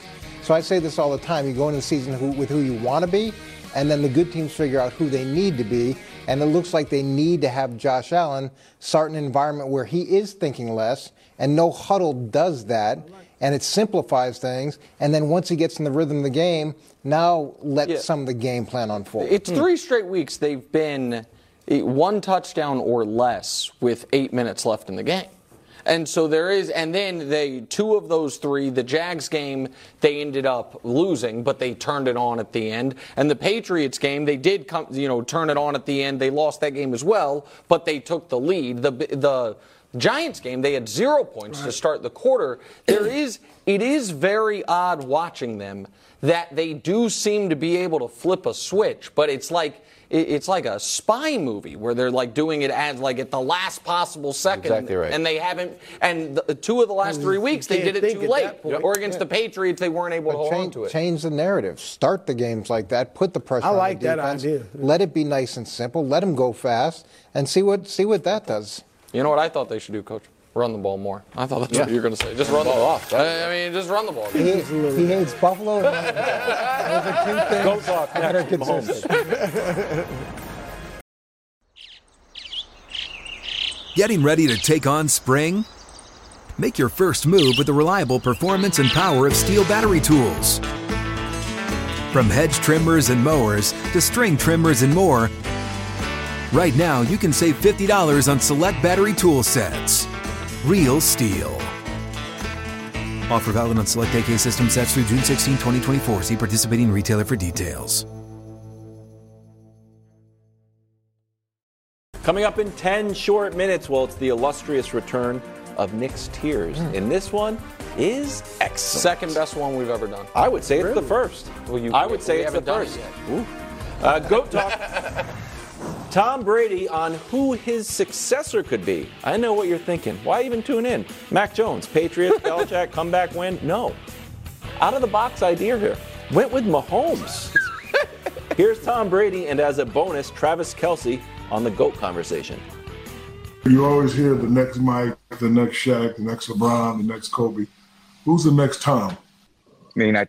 So I say this all the time: you go into the season who, with who you want to be, and then the good teams figure out who they need to be. And it looks like they need to have Josh Allen start an environment where he is thinking less, and no huddle does that, and it simplifies things. And then once he gets in the rhythm of the game, now let Yeah. some of the game plan unfold. It's three straight weeks they've been eh, one touchdown or less with eight minutes left in the game. And so there is, and then they two of those three, the Jags game, they ended up losing, but they turned it on at the end. And the Patriots game, they did come, you know, turn it on at the end. They lost that game as well, but they took the lead. The the Giants game, they had zero points to start the quarter. There is, it is very odd watching them that they do seem to be able to flip a switch, but it's like it's like a spy movie where they're like doing it as like at the last possible second, Exactly right. and they haven't. And the, two of the last mm. three weeks they did it too late, or against the Patriots they weren't able to hold on change, to it. change the narrative. Start the games like that. Put the pressure I on like the that idea. Let it be nice and simple. Let them go fast and see what see what that does. You know what I thought they should do, Coach? Run the ball more. I thought that's what you were going to say. Just run the ball off. I, I mean, just run the ball. He, he hates Buffalo. and Those are two things Go talk that are next, Mahomes. consistent. Getting ready to take on spring? Make your first move with the reliable performance and power of Stihl battery tools. From hedge trimmers and mowers to string trimmers and more, right now you can save $50 on select battery tool sets. Real Stihl. Offer valid on select AK system sets through June 16, 2024. See participating retailer for details. Coming up in 10 short minutes, well, it's the illustrious return of Nick's Tiers. And this one is excellent. Second best one we've ever done. I would say it's the first. Well, you- I would say it's the haven't done it first. Uh, Goat Talk. Tom Brady on who his successor could be. I know what you're thinking. Why even tune in? Mac Jones, Patriots, Belichick, comeback win? No. Out of the box idea here. Went with Mahomes. Here's Tom Brady, and as a bonus, Travis Kelce on the GOAT conversation. You always hear the next Mike, the next Shaq, the next LeBron, the next Kobe. Who's the next Tom? I mean, I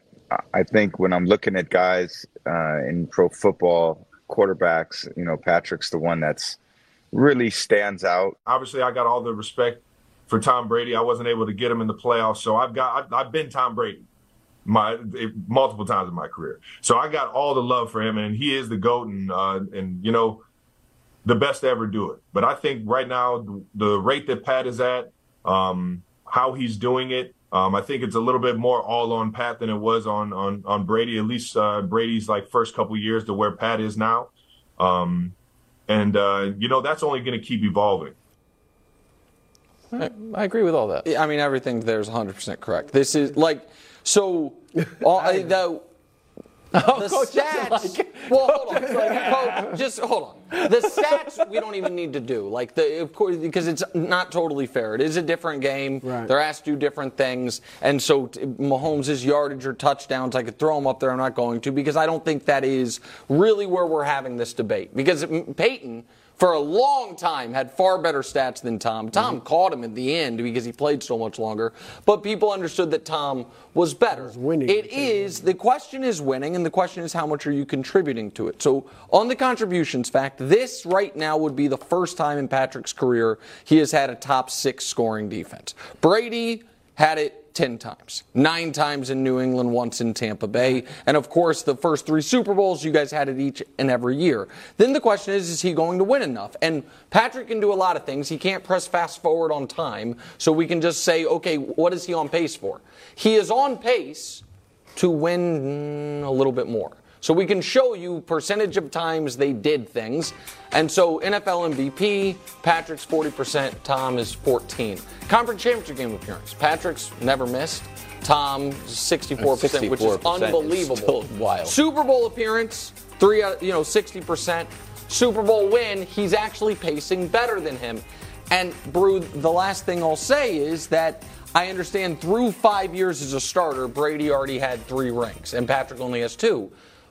I think when I'm looking at guys uh, in pro football, quarterbacks, you know, Patrick's the one that's really stands out. Obviously, I got all the respect for Tom Brady. I wasn't able to get him in the playoffs, so I've got I, I've been Tom Brady my multiple times in my career. So I got all the love for him, and he is the goat, and uh, and you know the best to ever do it. But I think right now the, the rate that Pat is at, um, how he's doing it, um, I think it's a little bit more all on Pat than it was on on on Brady. At least uh, Brady's like first couple years to where Pat is now, um, and uh, you know that's only going to keep evolving. I, I agree with all that. I mean, everything there is 100% correct. This is like, so, all, uh, the, the stats. well, hold on. Coach, just hold on. The stats we don't even need to do. Like the of course because it's not totally fair. It is a different game. Right. They're asked to do different things, and so t- Mahomes' yardage or touchdowns, I could throw them up there. I'm not going to because I don't think that is really where we're having this debate. Because mm, Peyton. For a long time, had far better stats than Tom. Tom caught him in the end because he played so much longer. But people understood that Tom was better. winning. It is the question is winning, and the question is how much are you contributing to it. So on the contributions fact, this right now would be the first time in Patrick's career he has had a top six scoring defense. Brady had it 10 times, nine times in New England, once in Tampa Bay. And of course, the first three Super Bowls, you guys had it each and every year. Then the question is, is he going to win enough? And Patrick can do a lot of things. He can't press fast forward on time. So we can just say, okay, what is he on pace for? He is on pace to win a little bit more. So we can show you percentage of times they did things. And so NFL MVP, Patrick's 40%, Tom is 14. Conference championship game appearance, Patrick's never missed. Tom 64%, which is 64% is unbelievable. still wild. Super Bowl appearance, three, out- you know, 60%. Super Bowl win, he's actually pacing better than him. And Brew, the last thing I'll say is that I understand through five years as a starter, Brady already had three rings, and Patrick only has two.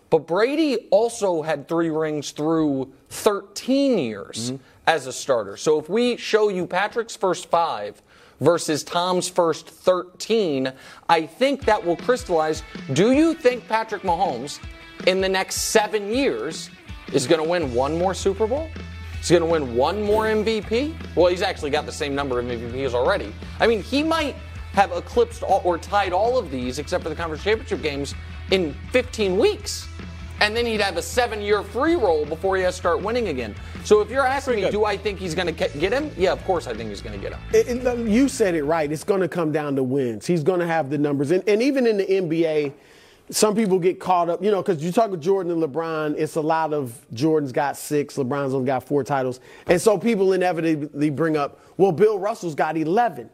But Brady also had three rings through 13 years mm-hmm. as a starter. So if we show you Patrick's first five versus Tom's first 13, I think that will crystallize. Do you think Patrick Mahomes in the next seven years is going to win one more Super Bowl? He's going to win one more MVP? Well, he's actually got the same number of MVPs already. I mean, he might have eclipsed all, or tied all of these, except for the conference championship games, in 15 weeks. And then he'd have a seven-year free roll before he has to start winning again. So if you're asking me, do I think he's going to get him? Yeah, of course I think he's going to get him. It- it- you said it right. It's going to come down to wins. He's going to have the numbers. And, and even in the NBA, some people get caught up, you know, because you talk with Jordan and LeBron, it's a lot of Jordan's got six, LeBron's only got four titles. And so people inevitably bring up, well, Bill Russell's got 11.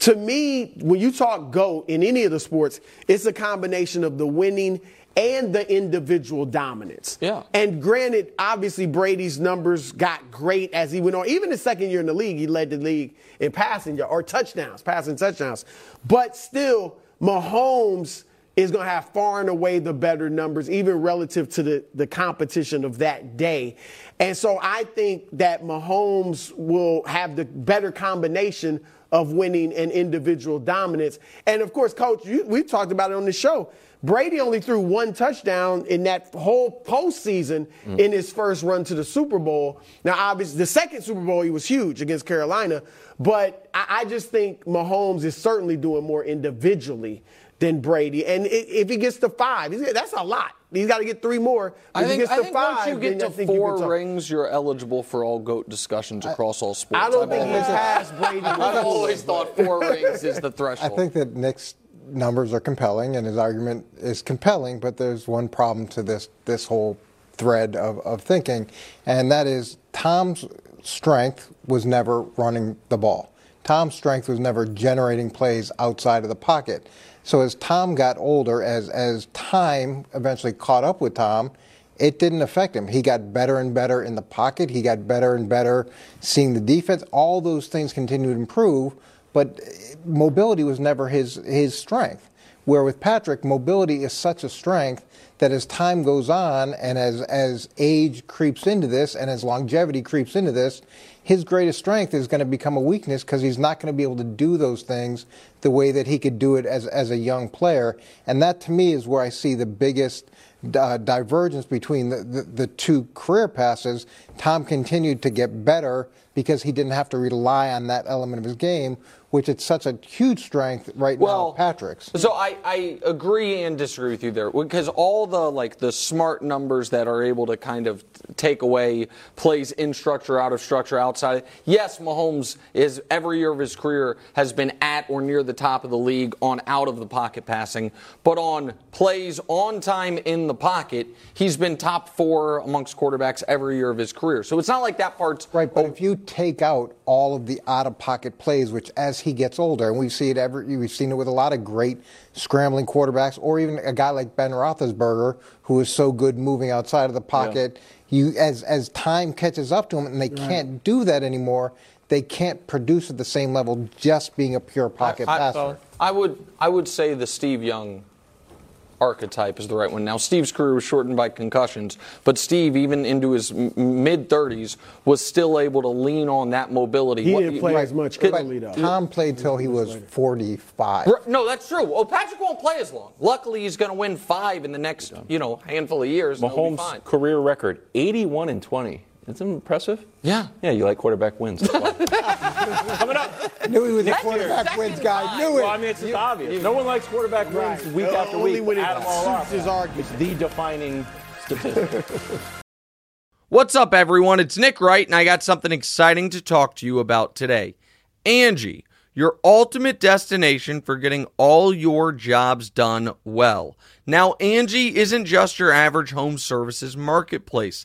To me, when you talk GOAT in any of the sports, it's a combination of the winning and the individual dominance. Yeah. And granted, obviously Brady's numbers got great as he went on. Even his second year in the league, he led the league in passing or touchdowns, passing touchdowns. But still, Mahomes is going to have far and away the better numbers, even relative to the, the competition of that day. And so I think that Mahomes will have the better combination of winning and individual dominance. And of course, coach, you, we've talked about it on the show. Brady only threw one touchdown in that whole postseason mm. in his first run to the Super Bowl. Now, obviously, the second Super Bowl, he was huge against Carolina, but I, I just think Mahomes is certainly doing more individually than Brady. And i- if he gets to five, that's a lot. He's got to get three more. I think, he gets I to think five, once you get to think you four rings, you're eligible for all GOAT discussions across all sports. I don't I've think he's always- passed Brady. I've always thought four rings is the threshold. I think that Nick's numbers are compelling and his argument is compelling, but there's one problem to this this whole thread of, of thinking, and that is Tom's strength was never running the ball. Tom's strength was never generating plays outside of the pocket. So as Tom got older, as as time eventually caught up with Tom, it didn't affect him. He got better and better in the pocket. He got better and better seeing the defense. All those things continued to improve, but mobility was never his his strength. Where with Patrick, mobility is such a strength that as time goes on and as as age creeps into this and as longevity creeps into this, his greatest strength is going to become a weakness because he's not going to be able to do those things the way that he could do it as as a young player. And that to me is where I see the biggest uh, divergence between the, the, the two career passes. Tom continued to get better because he didn't have to rely on that element of his game, which is such a huge strength right Well, now. Patrick's. So I, I agree and disagree with you there because all the like the smart numbers that are able to kind of take away plays in structure, out of structure, outside. Yes, Mahomes is every year of his career has been at or near the top of the league on out of the pocket passing, but on plays on time in the pocket, he's been top four amongst quarterbacks every year of his career. So it's not like that part's Right, but if you take out all of the out of pocket plays, which as he gets older, and we see it every, we've seen it with a lot of great scrambling quarterbacks, or even a guy like Ben Roethlisberger, who is so good moving outside of the pocket. You, as as time catches up to him, and they can't do that anymore. They can't produce at the same level just being a pure pocket I, passer. I would I would say the Steve Young archetype is the right one. Now Steve's career was shortened by concussions, but Steve, even into his mid 30s, was still able to lean on that mobility. He What- didn't play as much Could- early, though. Tom played till he was 45. R- No, that's true. Oh, Patrick won't play as long. Luckily, he's going to win five in the next, you know, handful of years. and he'll be fine. Mahomes' career record 81 and 20. That's impressive. Yeah. Yeah, you like quarterback wins. Coming up. Knew he was a quarterback wins guy. Knew it. Well, I mean, it's just obvious. no one likes quarterback wins week Uh, after only week. when it all suits his argument. It's the defining statistic. What's up, everyone? It's Nick Wright, and I got something exciting to talk to you about today. Angie, your ultimate destination for getting all your jobs done well. Now, Angie isn't just your average home services marketplace.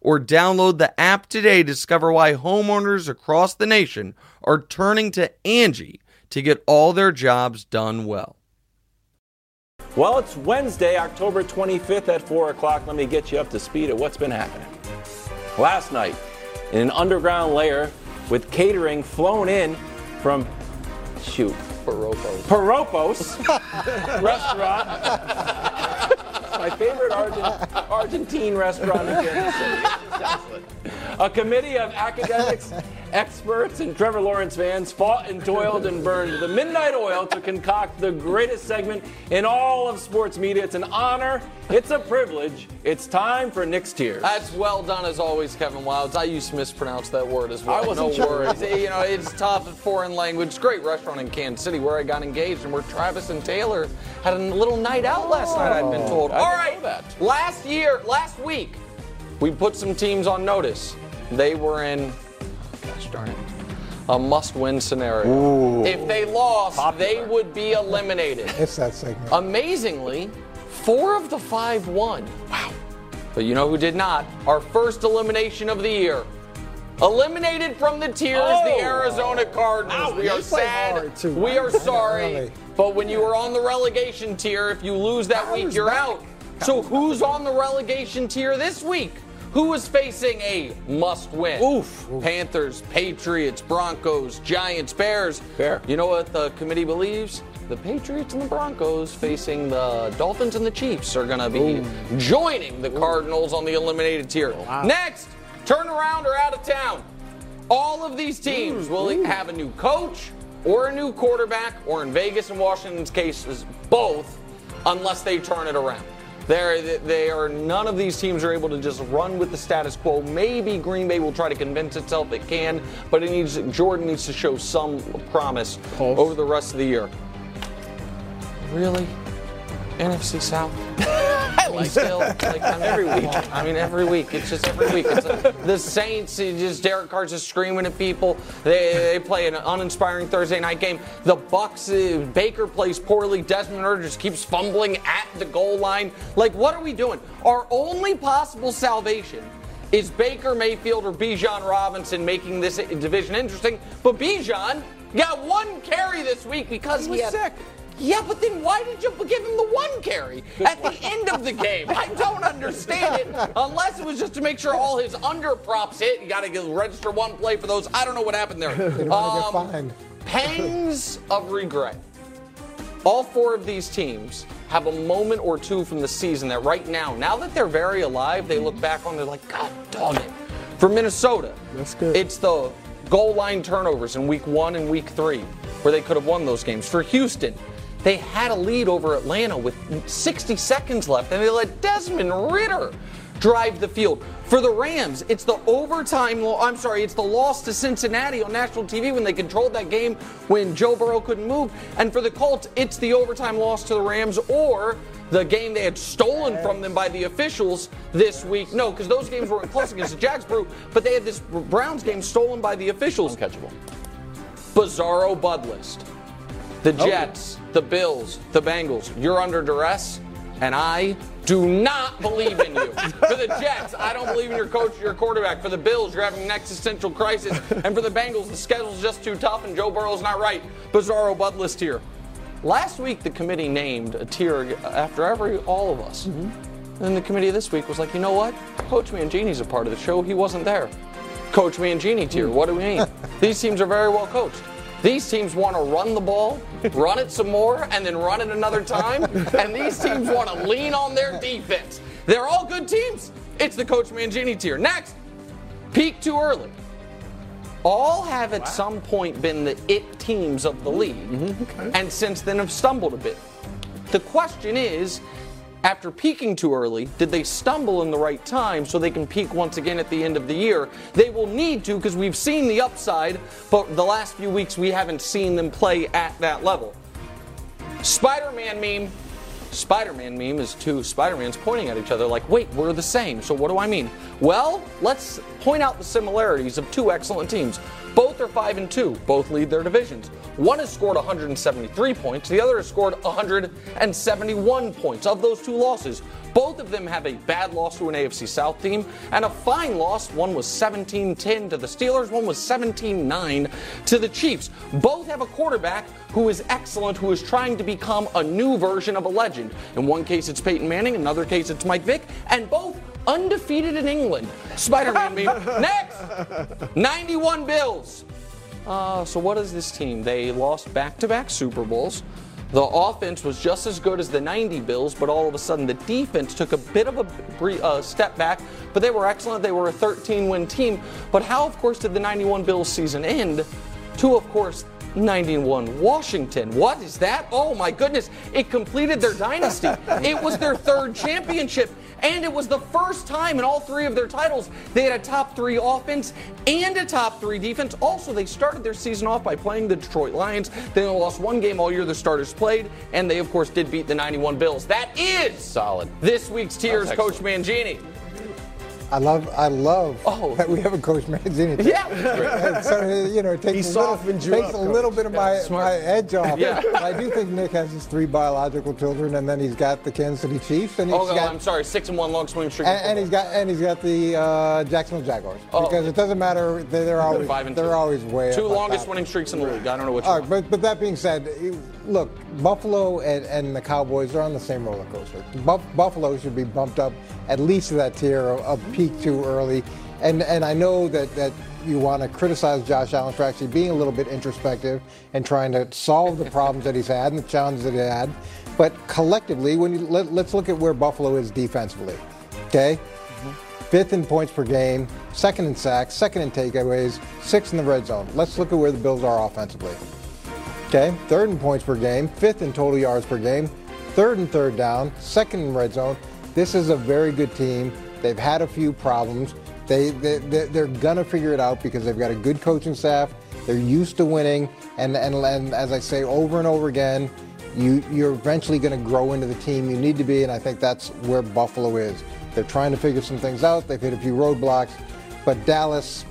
Or download the app today to discover why homeowners across the nation are turning to Angie to get all their jobs done well. Well, it's Wednesday, October 25th at 4 o'clock. Let me get you up to speed at what's been happening. Last night, in an underground layer with catering flown in from, shoot, Paropos. Paropos restaurant. My favorite Argent, Argentine restaurant in Kansas City. A committee of academics, experts, and Trevor Lawrence fans fought and toiled and burned the midnight oil to concoct the greatest segment in all of sports media. It's an honor. It's a privilege. It's time for Nick's Tiers. That's well done as always, Kevin Wildes. I used to mispronounce that word as well. I wasn't no sure. worries. you know, it's tough foreign language. Great restaurant in Kansas City where I got engaged and where Travis and Taylor had a little night out last night. I've been oh, told. I All that. last year, last week, we put some teams on notice. They were in, gosh darn it, a must-win scenario. If they lost, they would be eliminated. It's that segment. Amazingly, four of the five won. Wow. But you know who did not? Our first elimination of the year. Eliminated from the tiers, the Oh. Arizona Cardinals. we are play sad. too. We are sorry. Really? But when you were on the relegation tier, if you lose that week, you're out. So who's on the relegation tier this week? Who is facing a must win? Oof. Panthers, Patriots, Broncos, Giants, Bears. Fair. You know what the committee believes? The Patriots and the Broncos facing the Dolphins and the Chiefs are going to be joining the Cardinals on the eliminated tier. Oh, Next, turn around or out of town. All of these teams will have a new coach or a new quarterback, or in Vegas and Washington's cases, both, unless they turn it around. They're, they are none of these teams are able to just run with the status quo. Maybe Green Bay will try to convince itself it can, but it needs Jordan needs to show some promise over the rest of the year. Really? NFC South? I like still like I'm every week. I mean every week. It's just every week. It's a, the Saints. It just Derek Carr's just screaming at people. They, they play an uninspiring Thursday night game. The Bucs. Uh, Baker plays poorly. Desmond Ridder just keeps fumbling at the goal line. Like what are we doing? Our only possible salvation is Baker Mayfield or Bijan Robinson making this division interesting. But Bijan got one carry this week because he, was had, sick. Yeah, but then why did you give him the one carry at the end of the game? I don't understand it. Unless it was just to make sure all his under props hit. You got to register one play for those. I don't know what happened there. You don't want to get um, fined. pangs of regret. All four of these teams have a moment or two from the season that right now, now that they're very alive, they look back on, they're like, God dog it. For Minnesota, That's good. it's the goal line turnovers in week one and week three, where they could have won those games. For Houston, they had a lead over Atlanta with 60 seconds left, and they let Desmond Ridder drive the field. For the Rams, it's the overtime. lo- I'm sorry, it's the loss to Cincinnati on national TV when they controlled that game when Joe Burrow couldn't move. And for the Colts, it's the overtime loss to the Rams or the game they had stolen from them by the officials this week. No, because those games weren't close against the Jags, Brew, but they had this Browns game stolen by the officials. Uncatchable. Bizarro Bud list. The oh. Jets, the Bills, the Bengals, you're under duress, and I do not believe in you. For the Jets, I don't believe in your coach or your quarterback. For the Bills, you're having an existential crisis. And for the Bengals, the schedule's just too tough and Joe Burrow's not right. Bizarro Bud list here. Last week, the committee named a tier after every all of us. Mm-hmm. And the committee this week was like, you know what? Coach Mangini's a part of the show. He wasn't there. Coach Mangini tier. What do we mean? These teams are very well coached. These teams want to run the ball, run it some more, and then run it another time. And these teams want to lean on their defense. They're all good teams. It's the Coach Mangini tier. Next, peak too early. All have at some point been the it teams of the league, mm-hmm. and since then have stumbled a bit. The question is, after peaking too early, did they stumble in the right time so they can peak once again at the end of the year? They will need to because we've seen the upside, but the last few weeks we haven't seen them play at that level. Spider Man meme. Spider Man meme is two Spider Mans pointing at each other like, wait, we're the same. So what do I mean? Well, let's point out the similarities of two excellent teams. Both are 5 and 2, both lead their divisions. One has scored 173 points, the other has scored 171 points. Of those two losses, Both of them have a bad loss to an AFC South team and a fine loss. One was 17 10 to the Steelers, one was 17 9 to the Chiefs. Both have a quarterback who is excellent, who is trying to become a new version of a legend. In one case, it's Peyton Manning, in another case, it's Mike Vick, and both undefeated in England. Spider Man meme. Next! 91 Bills. Uh, so what is this team? They lost back-to-back Super Bowls. The offense was just as good as the 90 Bills, but all of a sudden the defense took a bit of a uh, step back. But they were excellent. They were a 13-win team. But how, of course, did the 91 Bills season end? To, of course, 91 Washington. What is that? Oh my goodness! It completed their dynasty. it was their third championship. And it was the first time in all three of their titles they had a top three offense and a top three defense. Also, they started their season off by playing the Detroit Lions. They only lost one game all year the starters played, and they, of course, did beat the 91 Bills. That is solid. This week's Tiers, Coach Mangini. I love, I love Oh. that we have a coach Mangini. Yeah. So you know, it takes, He a little, takes up, a little bit of my, my edge off. Yeah. But I do think Nick has his three biological children, and then he's got the Kansas City Chiefs, and he's Oh, got I'm sorry, six and one long swing streak. and, and he's got and he's got the uh, Jacksonville Jaguars Oh. because it doesn't matter. They're, they're always five and they're two. always way Two longest winning streaks in the league. I don't know which All one. but, but that being said, look, Buffalo and, and the Cowboys are on the same roller coaster. Buff, Buffalo should be bumped up at least to that tier of, peak too early. And and I know that, that you want to criticize Josh Allen for actually being a little bit introspective and trying to solve the problems that he's had and the challenges that he had. But collectively, when you let, let's look at where Buffalo is defensively. Okay? Mm-hmm. fifth in points per game, second in sacks, second in takeaways, sixth in the red zone. Let's look at where the Bills are offensively. Okay, third in points per game, fifth in total yards per game, third in third down, second in red zone. This is a very good team. They've had a few problems. They, they they- they're gonna figure it out because they've got a good coaching staff. They're used to winning, and and, and as I say over and over again, you you're eventually going to grow into the team you need to be, and I think that's where Buffalo is. They're trying to figure some things out. They've hit a few roadblocks, but Dallas,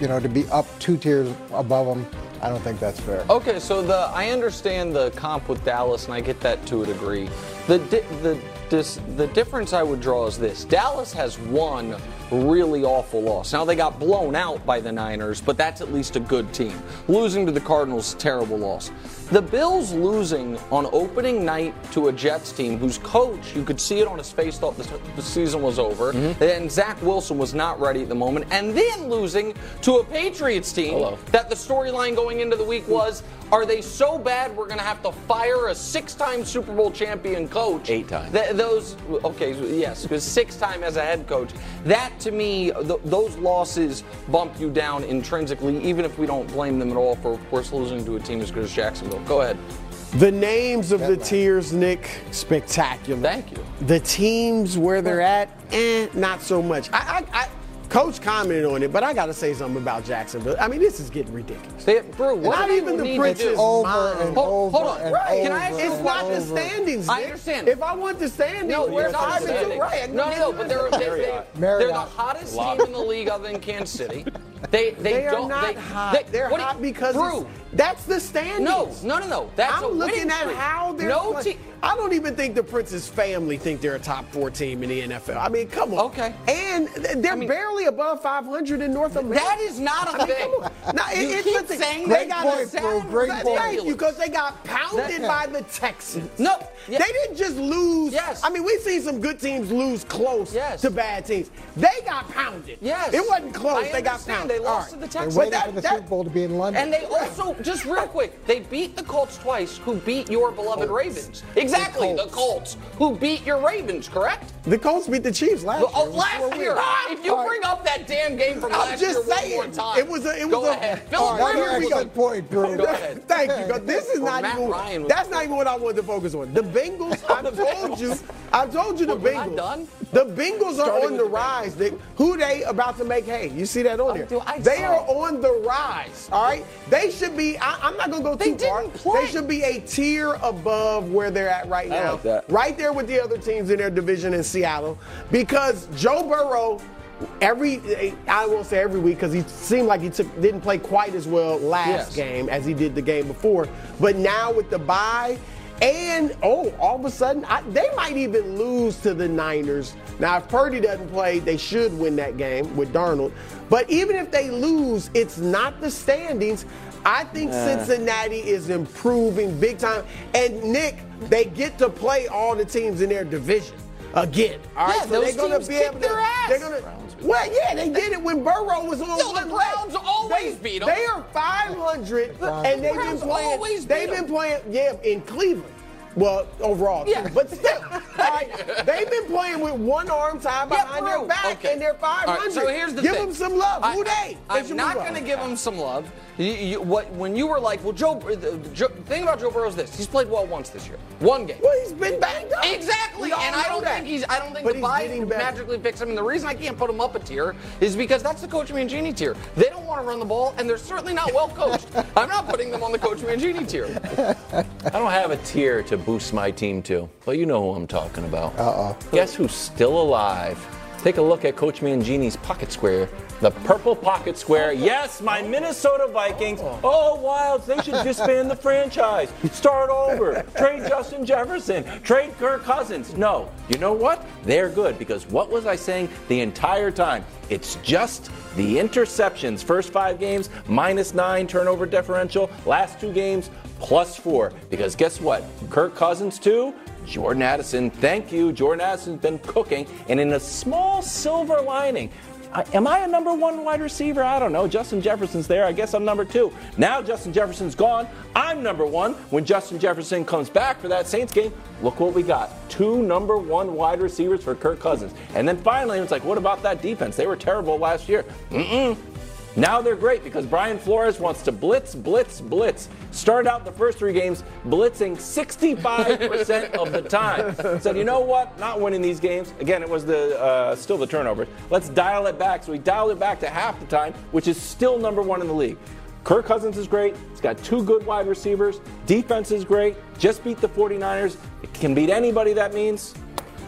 you know, to be up two tiers above them, I don't think that's fair. Okay, so the I understand the comp with Dallas, and I get that to a degree. The the dis, the difference I would draw is this: Dallas has one really awful loss. Now they got blown out by the Niners, but that's at least a good team. Losing to the Cardinals, terrible loss. The Bills losing on opening night to a Jets team whose coach, you could see it on his face, thought the, the season was over, mm-hmm. and Zach Wilson was not ready at the moment, and then losing to a Patriots team Hello. that the storyline going into the week was are they so bad we're going to have to fire a six-time Super Bowl champion coach? Eight times. Th- those okay, yes, because six-time as a head coach. That to me, th- those losses bump you down intrinsically, even if we don't blame them at all for, of course, losing to a team as good as Jacksonville. Go ahead. The names of the tiers, Nick, spectacular. Thank you. The teams where they're at, eh, not so much. I, I, I Coach commented on it, but I got to say something about Jacksonville. I mean, this is getting ridiculous. They, bro, what Not do even the need Prince's do? over mom. and Hold- over hold on. and Right. over. Can I ask you It's and not the over. standings. I Nick. understand. If I want the standings, No, where's it's five and standing? right? No, no, no. But they're they, they, Marriott. they're the hottest team in the league other than Kansas City. They they, They are don't. not they, hot. They, They, are what you- hot because Brew, it's- that's the standings. No, no, no, no. That's a I'm looking at streak. how they're no play- team. I don't even think the Prince's family think they're a top four team in the NFL. I mean, come on. Okay. And they're barely above 500 in North America. That is not a I mean, thing. come on. Now, it- You it's keep the thing. saying they that. got Great a point, Brew. Great That's point. because they got pounded by the Texans. No, yeah. They didn't just lose. Yes. I mean, we've seen some good teams lose close Yes. to bad teams. They got pounded. Yes. It wasn't close. I they got pounded. They lost All right. to the They're Texans. But waiting that- for the that- Super Bowl to be in London. And they also, just real quick, they beat the Colts twice, who beat your beloved Ravens. Exactly, the Colts, who beat your Ravens, correct? The Colts beat the Chiefs last year. Oh, last year. If you right. bring up that damn game from last year, I'm last just year saying. one more time, It was a- it go was a- ahead. All Rivers. here we go. Good point, Drew. Go ahead. Thank you. This is not Matt even. That's not even what I wanted to focus on. The Bengals. I told you. I told you the Well, we're not Bengals. done? The Bengals are on the the rise. Nick. Who they about to make hay? You see that on oh, there? they are oh. on the rise. All right. They should be. I, I'm not gonna go They too far. didn't play. They should be a tier above where they're at right I now. like that. Right there with the other teams in their division in Seattle, because Joe Burrow. Every I won't say every week because he seemed like he took didn't play quite as well last Yes. game as he did the game before. But now with the bye, And oh, all of a sudden, I, they might even lose to the Niners. Now, if Purdy doesn't play, they should win that game with Darnold. But even if they lose, it's not the standings. I think Uh. Cincinnati is improving big time. And Nick, they get to play all the teams in their division again. All right, Yeah, so those they're gonna teams be kick able to. their ass. They're gonna. Well, yeah, they did it when Burrow was on No, the one Browns leg. always they, beat 'em. They are 500, and they've been playing. They've 'em. been playing, yeah, in Cleveland. Well, overall, too, Yeah. but still, all right, they've been playing with one arm tied Yeah, behind their back, Okay. and they're 500. All right, so here's the give thing. them some love. I, Who they? They I'm should not going to give them some love. You, you, what, when you were like, well, Joe, uh, the Joe, the thing about Joe Burrow is this: he's played well once this year, one game. Well, he's been banged up. Exactly, and I don't that. think he's. I don't think But the he's bye getting better. magically fix him. And the reason I can't put him up a tier is because that's the Coach Mangini tier. They don't want to run the ball, and they're certainly not well coached. I'm not putting them on the Coach Mangini tier. I don't have a tier to boost my team too. but you know who I'm talking about. Uh oh. Guess who's still alive? Take a look at Coach Mangini's pocket square. The purple pocket square. Yes, my Minnesota Vikings. Oh, Wildes, they should disband the franchise. Start over. Trade Justin Jefferson. Trade Kirk Cousins. No. You know what? They're good because what was I saying the entire time? It's just the interceptions. First five games, minus nine turnover differential. Last two games, plus four. Because guess what? Kirk Cousins, too. Jordan Addison, thank you. Jordan Addison's been cooking. And in a small silver lining, I- am I a number one wide receiver? I don't know. Justin Jefferson's there. I guess I'm number two. Now Justin Jefferson's gone. I'm number one. When Justin Jefferson comes back for that Saints game, look what we got. Two number one wide receivers for Kirk Cousins. And then finally, it's like, what about that defense? They were terrible last year. Mm-mm. Now they're great because Brian Flores wants to blitz, blitz, blitz. Started out the first three games blitzing 65% of the time. Said, you know what? Not winning these games. Again, it was the uh, still the turnovers. Let's dial it back. So we dialed it back to half the time, which is still number one in the league. Kirk Cousins is great. He's got two good wide receivers. Defense is great. Just beat the 49ers. It can beat anybody that means.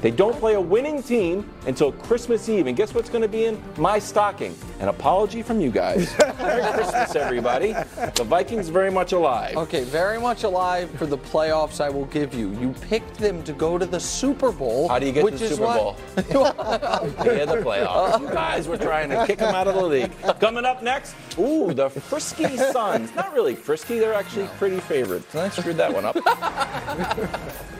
They don't play a winning team until Christmas Eve. And guess what's going to be in my stocking? An apology from you guys. Merry Christmas, everybody. The Vikings very much alive. Okay, very much alive for the playoffs. I will give you. You picked them to go to the Super Bowl. How do you get to the Super what- Bowl? Yeah, the playoffs. You guys were trying to kick them out of the league. Coming up next, ooh, the Frisky Suns. Not really frisky, they're actually pretty favored. I screwed that one up.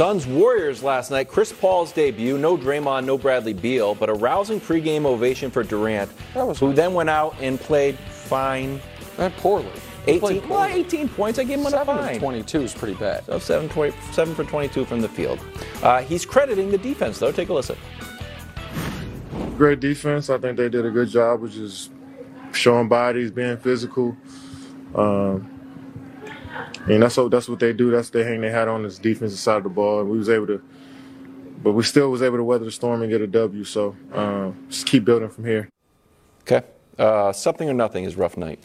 Suns Warriors last night. Chris Paul's debut. No Draymond, no Bradley Beal, but a rousing pregame ovation for Durant, who then went out and played fine. Not poorly. 18, well, 18 points. I gave him a Seven of 22 is pretty bad. So 7, 20, 7 for 22 from the field. Uh, he's crediting the defense, though. Take a listen. Great defense. I think they did a good job of just showing bodies, being physical. Um, and that's what that's what they do. That's they hang their hat on this defensive side of the ball. And we was able to, but we still was able to weather the storm and get a W. So um, just keep building from here. Okay. Uh, something or nothing is rough night.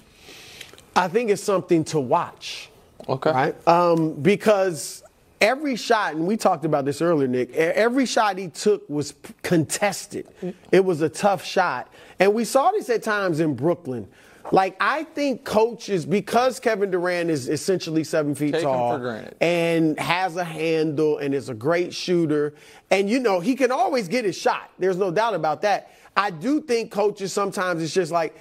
I think it's something to watch. Okay. Right? Um, because every shot, and we talked about this earlier, Nick, every shot he took was contested. It was a tough shot. And we saw this at times in Brooklyn. Like, I think coaches, because Kevin Durant is essentially seven feet Take tall and has a handle and is a great shooter, and you know, he can always get his shot. There's no doubt about that. I do think coaches sometimes it's just like,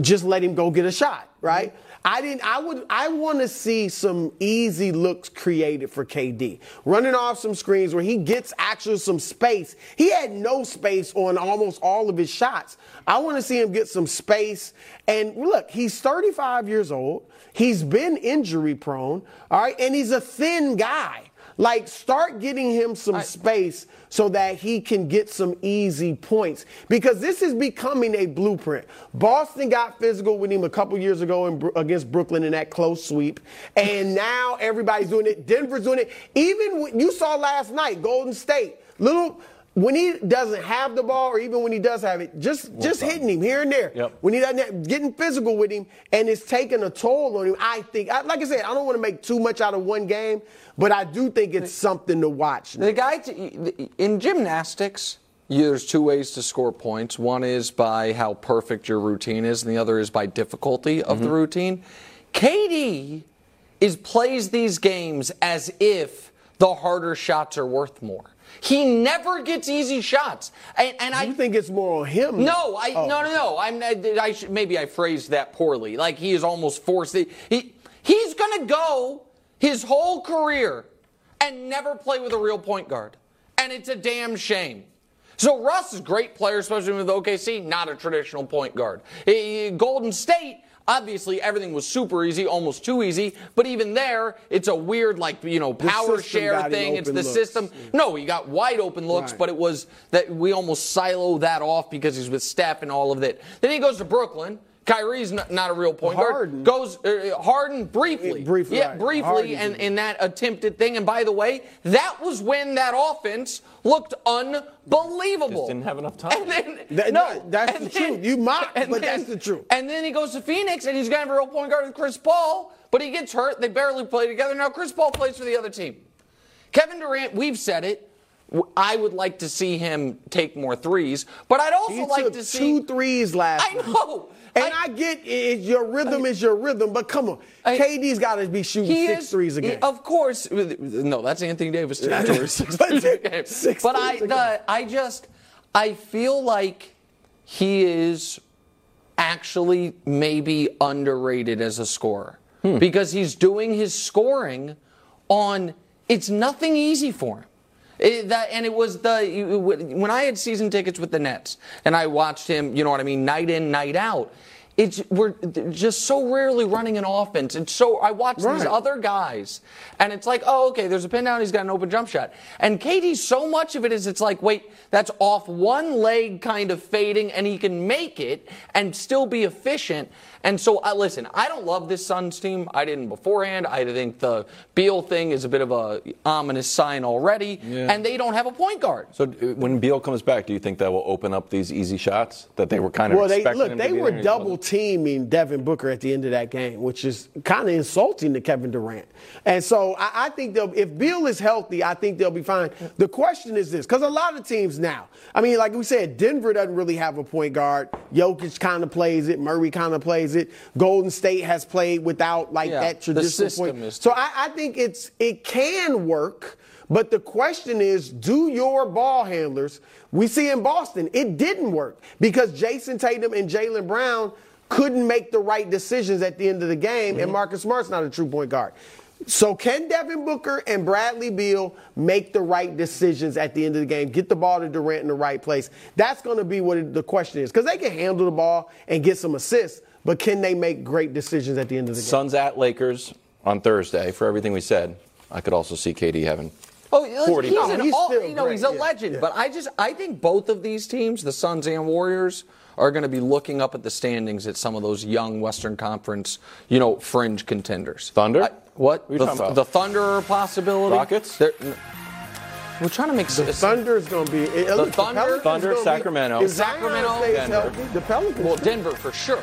just let him go get a shot, right? I didn't. I would. I want to see some easy looks created for KD, running off some screens where he gets actually some space. He had no space on almost all of his shots. I want to see him get some space. And look, he's 35 years old. He's been injury prone. All right, and he's a thin guy. Like, start getting him some space so that he can get some easy points. Because this is becoming a blueprint. Boston got physical with him a couple years ago in, against Brooklyn in that close sweep. And now everybody's doing it. Denver's doing it. Even when, you saw last night, Golden State, little when he doesn't have the ball, or even when he does have it, just just hitting him here and there. Yep. When he doesn't have, getting physical with him, and it's taking a toll on him. I think, I- like I said, I don't want to make too much out of one game, but I do think it's something to watch. The guy t- in gymnastics, you- there's two ways to score points. One is by how perfect your routine is, and the other is by difficulty of the mm-hmm. routine. KD is plays these games as if the harder shots are worth more. He never gets easy shots, and, and I think it's more on him? no, I Oh. no no no. I'm I, should, maybe I phrased that poorly. Like he is almost forced. He he's gonna go his whole career and never play with a real point guard, and it's a damn shame. So Russ is a great player, especially with OKC, not a traditional point guard. Golden State. Obviously, everything was super easy, almost too easy. But even there, it's a weird, like you know, power share thing. It's the looks. system. No, he got wide open looks, Right. but it was that we almost silo that off because he's with Steph and all of that. Then he goes to Brooklyn. Kyrie's not, not a real point Harden. guard. Goes uh, Harden briefly, Yeah, briefly, yeah, right. briefly, Harden and in that attempted thing. And by the way, that was when that offense looked unbelievable. Just didn't have enough time. And then, That- no, that- that's and the truth. You mock, and but that's the truth. And then he goes to Phoenix, and he's going to have a real point guard with Chris Paul, but he gets hurt. They barely play together. Now Chris Paul plays for the other team. Kevin Durant, we've said it. I would like to see him take more threes, but I'd also He like to see. two threes last I night. And I, get it, your rhythm is your rhythm, but come on. I- KD's got to be shooting six is, threes a game. Of course, no, that's Anthony Davis territory. Six a game. six But threes I, the, I just, I feel like he is actually maybe underrated as a scorer Hmm. because he's doing his scoring on. It's nothing easy for him. It- that, and it was the when I had season tickets with the Nets and I watched him, you know what I mean, night in, night out. It's we're just so rarely running an offense. and so I watch these other guys, and it's like, oh, okay, there's a pin down, he's got an open jump shot. And KD, so much of it is it's like, wait, that's off one leg kind of fading, and he can make it and still be efficient. And so, I listen, I don't love this Suns team. I didn't beforehand. I think the Beal thing is a bit of a ominous sign already, and they don't have a point guard. So uh, when Beal comes back, do you think that will open up these easy shots that they were kind of well, they expecting look. him to They be were there double teaming Devin Booker at the end of that game, which is kind of insulting to Kevin Durant. And so I, I think they'll, if Beal is healthy, I think they'll be fine. The question is this, because a lot of teams now, I mean, like we said, Denver doesn't really have a point guard. Jokic kind of plays it. Murray kind of plays it. Golden State has played without like Yeah, that traditional point. is- So I, I think it's it can work. But the question is, do your ball handlers? We see in Boston, it didn't work because Jayson Tatum and Jaylen Brown couldn't make the right decisions at the end of the game, and mm-hmm. Marcus Smart's not a true point guard. So can Devin Booker and Bradley Beal make the right decisions at the end of the game? Get the ball to Durant in the right place. That's going to be what the question is because they can handle the ball and get some assists, but can they make great decisions at the end of the game? Suns at Lakers on Thursday. For everything we said, I could also see KD having. Oh, listen, 40 he's, an He's all, still you know, great, he's a yeah, legend. yeah. But I just, I think both of these teams, the Suns and Warriors, are going to be looking up at the standings at some of those young Western Conference, you know, fringe contenders. Thunder? I- what? What the, the Thunder are a possibility. Rockets? They're- we're trying to make The s- Thunder is going to be. The look, Thunder- Thunder, gonna be- Sacramento. if Sacramento, stays Denver. healthy, the Pelicans. Well, Denver for sure.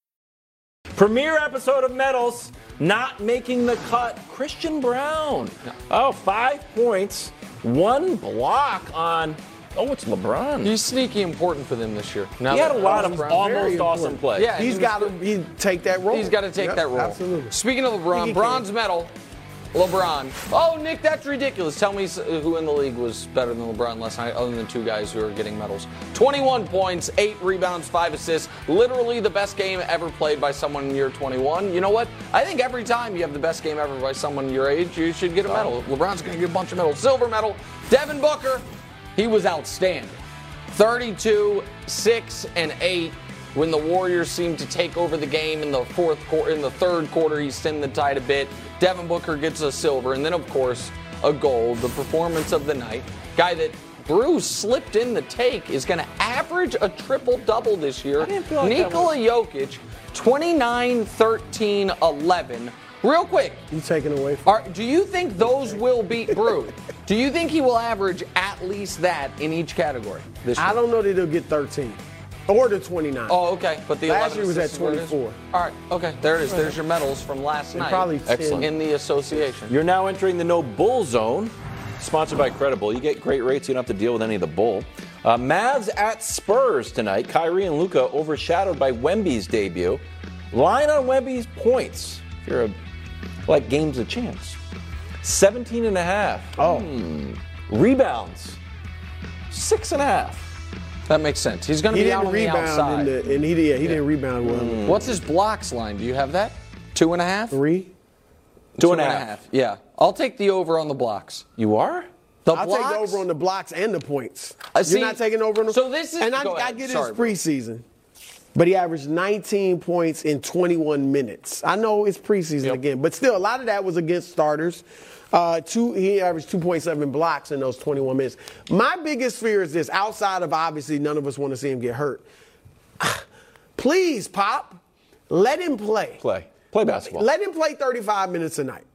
Premiere episode of Medals, not making the cut, Christian Braun. Oh, five points, one block on, oh, it's LeBron. He's sneaky important for them this year. Now He had that a lot of Brown- almost very awesome important. plays. Yeah, He's he got to was- he take that role. He's got to take Yep, that role. Absolutely. Speaking of Think LeBron, bronze medal. LeBron. Oh, Nick, that's ridiculous. Tell me uh, who in the league was better than LeBron last night, other than two guys who are getting medals. 21 points, 8 rebounds, 5 assists. Literally the best game ever played by someone in year 21. You know what? I think every time you have the best game ever by someone your age, you should get a medal. LeBron's going to get a bunch of medals. Silver medal. Devin Booker, he was outstanding. 32, 6, and 8 when the Warriors seem to take over the game in the fourth quarter, in the third quarter, he stemmed the tide a bit. Devin Booker gets a silver, and then of course a gold. The performance of the night, guy that Bruce slipped in the take is going to average a triple double this year. like that Nikola Jokic, 29, 13, 11. Real quick, You taking away from are, do you think those will beat Brew? Do you think he will average at least that in each category this year? I don't know that he'll get 13 or to 29. Oh, okay. But the Last 11 year was at assists is where it is? 24. All right. Okay. There it is. There's your medals from last And night. probably 10. Excellent. in the association. You're now entering the no bull zone, sponsored by Credible. You get great rates, you don't have to deal with any of the bull. Uh, Mavs at Spurs tonight. Kyrie and Luka overshadowed by Wemby's debut. Line on Wemby's points. If you're a, like games of chance. 17 and a half. Oh. Hmm. Rebounds. Six and a half. That makes sense. He's going to He be out didn't on the rebound outside. in the, and he did, yeah, he didn't rebound well. Mm. What's his blocks line? Do you have that? Two and a half? Three. Two and a half. Yeah. I'll take the over on the blocks. You are? The I'll blocks? take the over on the blocks and the points. I see- You're not taking over on the So this is- and I, go I ahead. get Sorry, his preseason, but he averaged 19 points in 21 minutes. I know it's preseason Yep. again, but still a lot of that was against starters. Uh, two, he averaged 2.7 blocks in those 21 minutes. My biggest fear is this: outside of obviously, none of us want to see him get hurt. Please, Pop, let him play. Play. Play basketball. Let him play 35 minutes a night.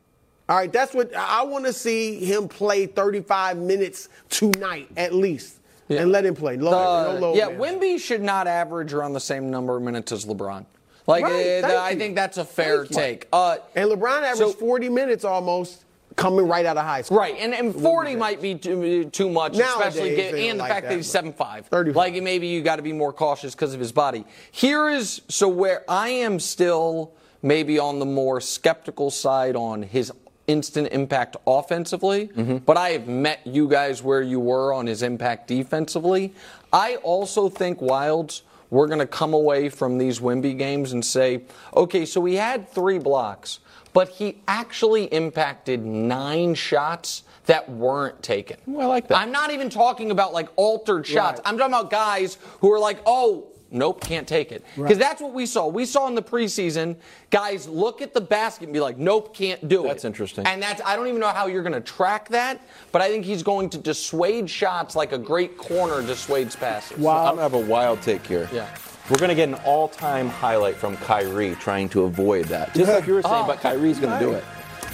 All right, that's what I want to see him play 35 minutes tonight at least, and let him play. Low, The- no low yeah, man. Wemby should not average around the same number of minutes as LeBron. Like, Right, thank I think that's a fair take. Uh, and LeBron averaged so- 40 minutes almost coming right out of high school. Right, and, and 40 might be too, too much, Nowadays, especially get, and the like fact that, that, he's but- 7'5. 35. Like maybe you got to be more cautious because of his body. Here is so where I am still maybe on the more skeptical side on his instant impact offensively, mm-hmm. but I have met you guys where you were on his impact defensively. I also think Wildes we're going to come away from these Wemby games and say, okay, so he had three blocks, but he actually impacted nine shots that weren't taken. Ooh, I like that. I'm not even talking about like altered shots. I'm talking about guys who are like, oh, nope, can't take it. Because that's what we saw. We saw in the preseason guys look at the basket and be like, nope, can't do it. That's interesting. And that's I don't even know how you're going to track that, but I think he's going to dissuade shots like a great corner dissuades passes. Wow. I'm gonna have a wild take here. Yeah. We're gonna get an all-time highlight from Kyrie trying to avoid that. Just like you were saying, Oh. but ah, Kyrie's gonna do it.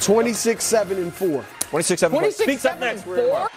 26, 7, and 4. 26 7 26 Speaks up 7 next. and 4?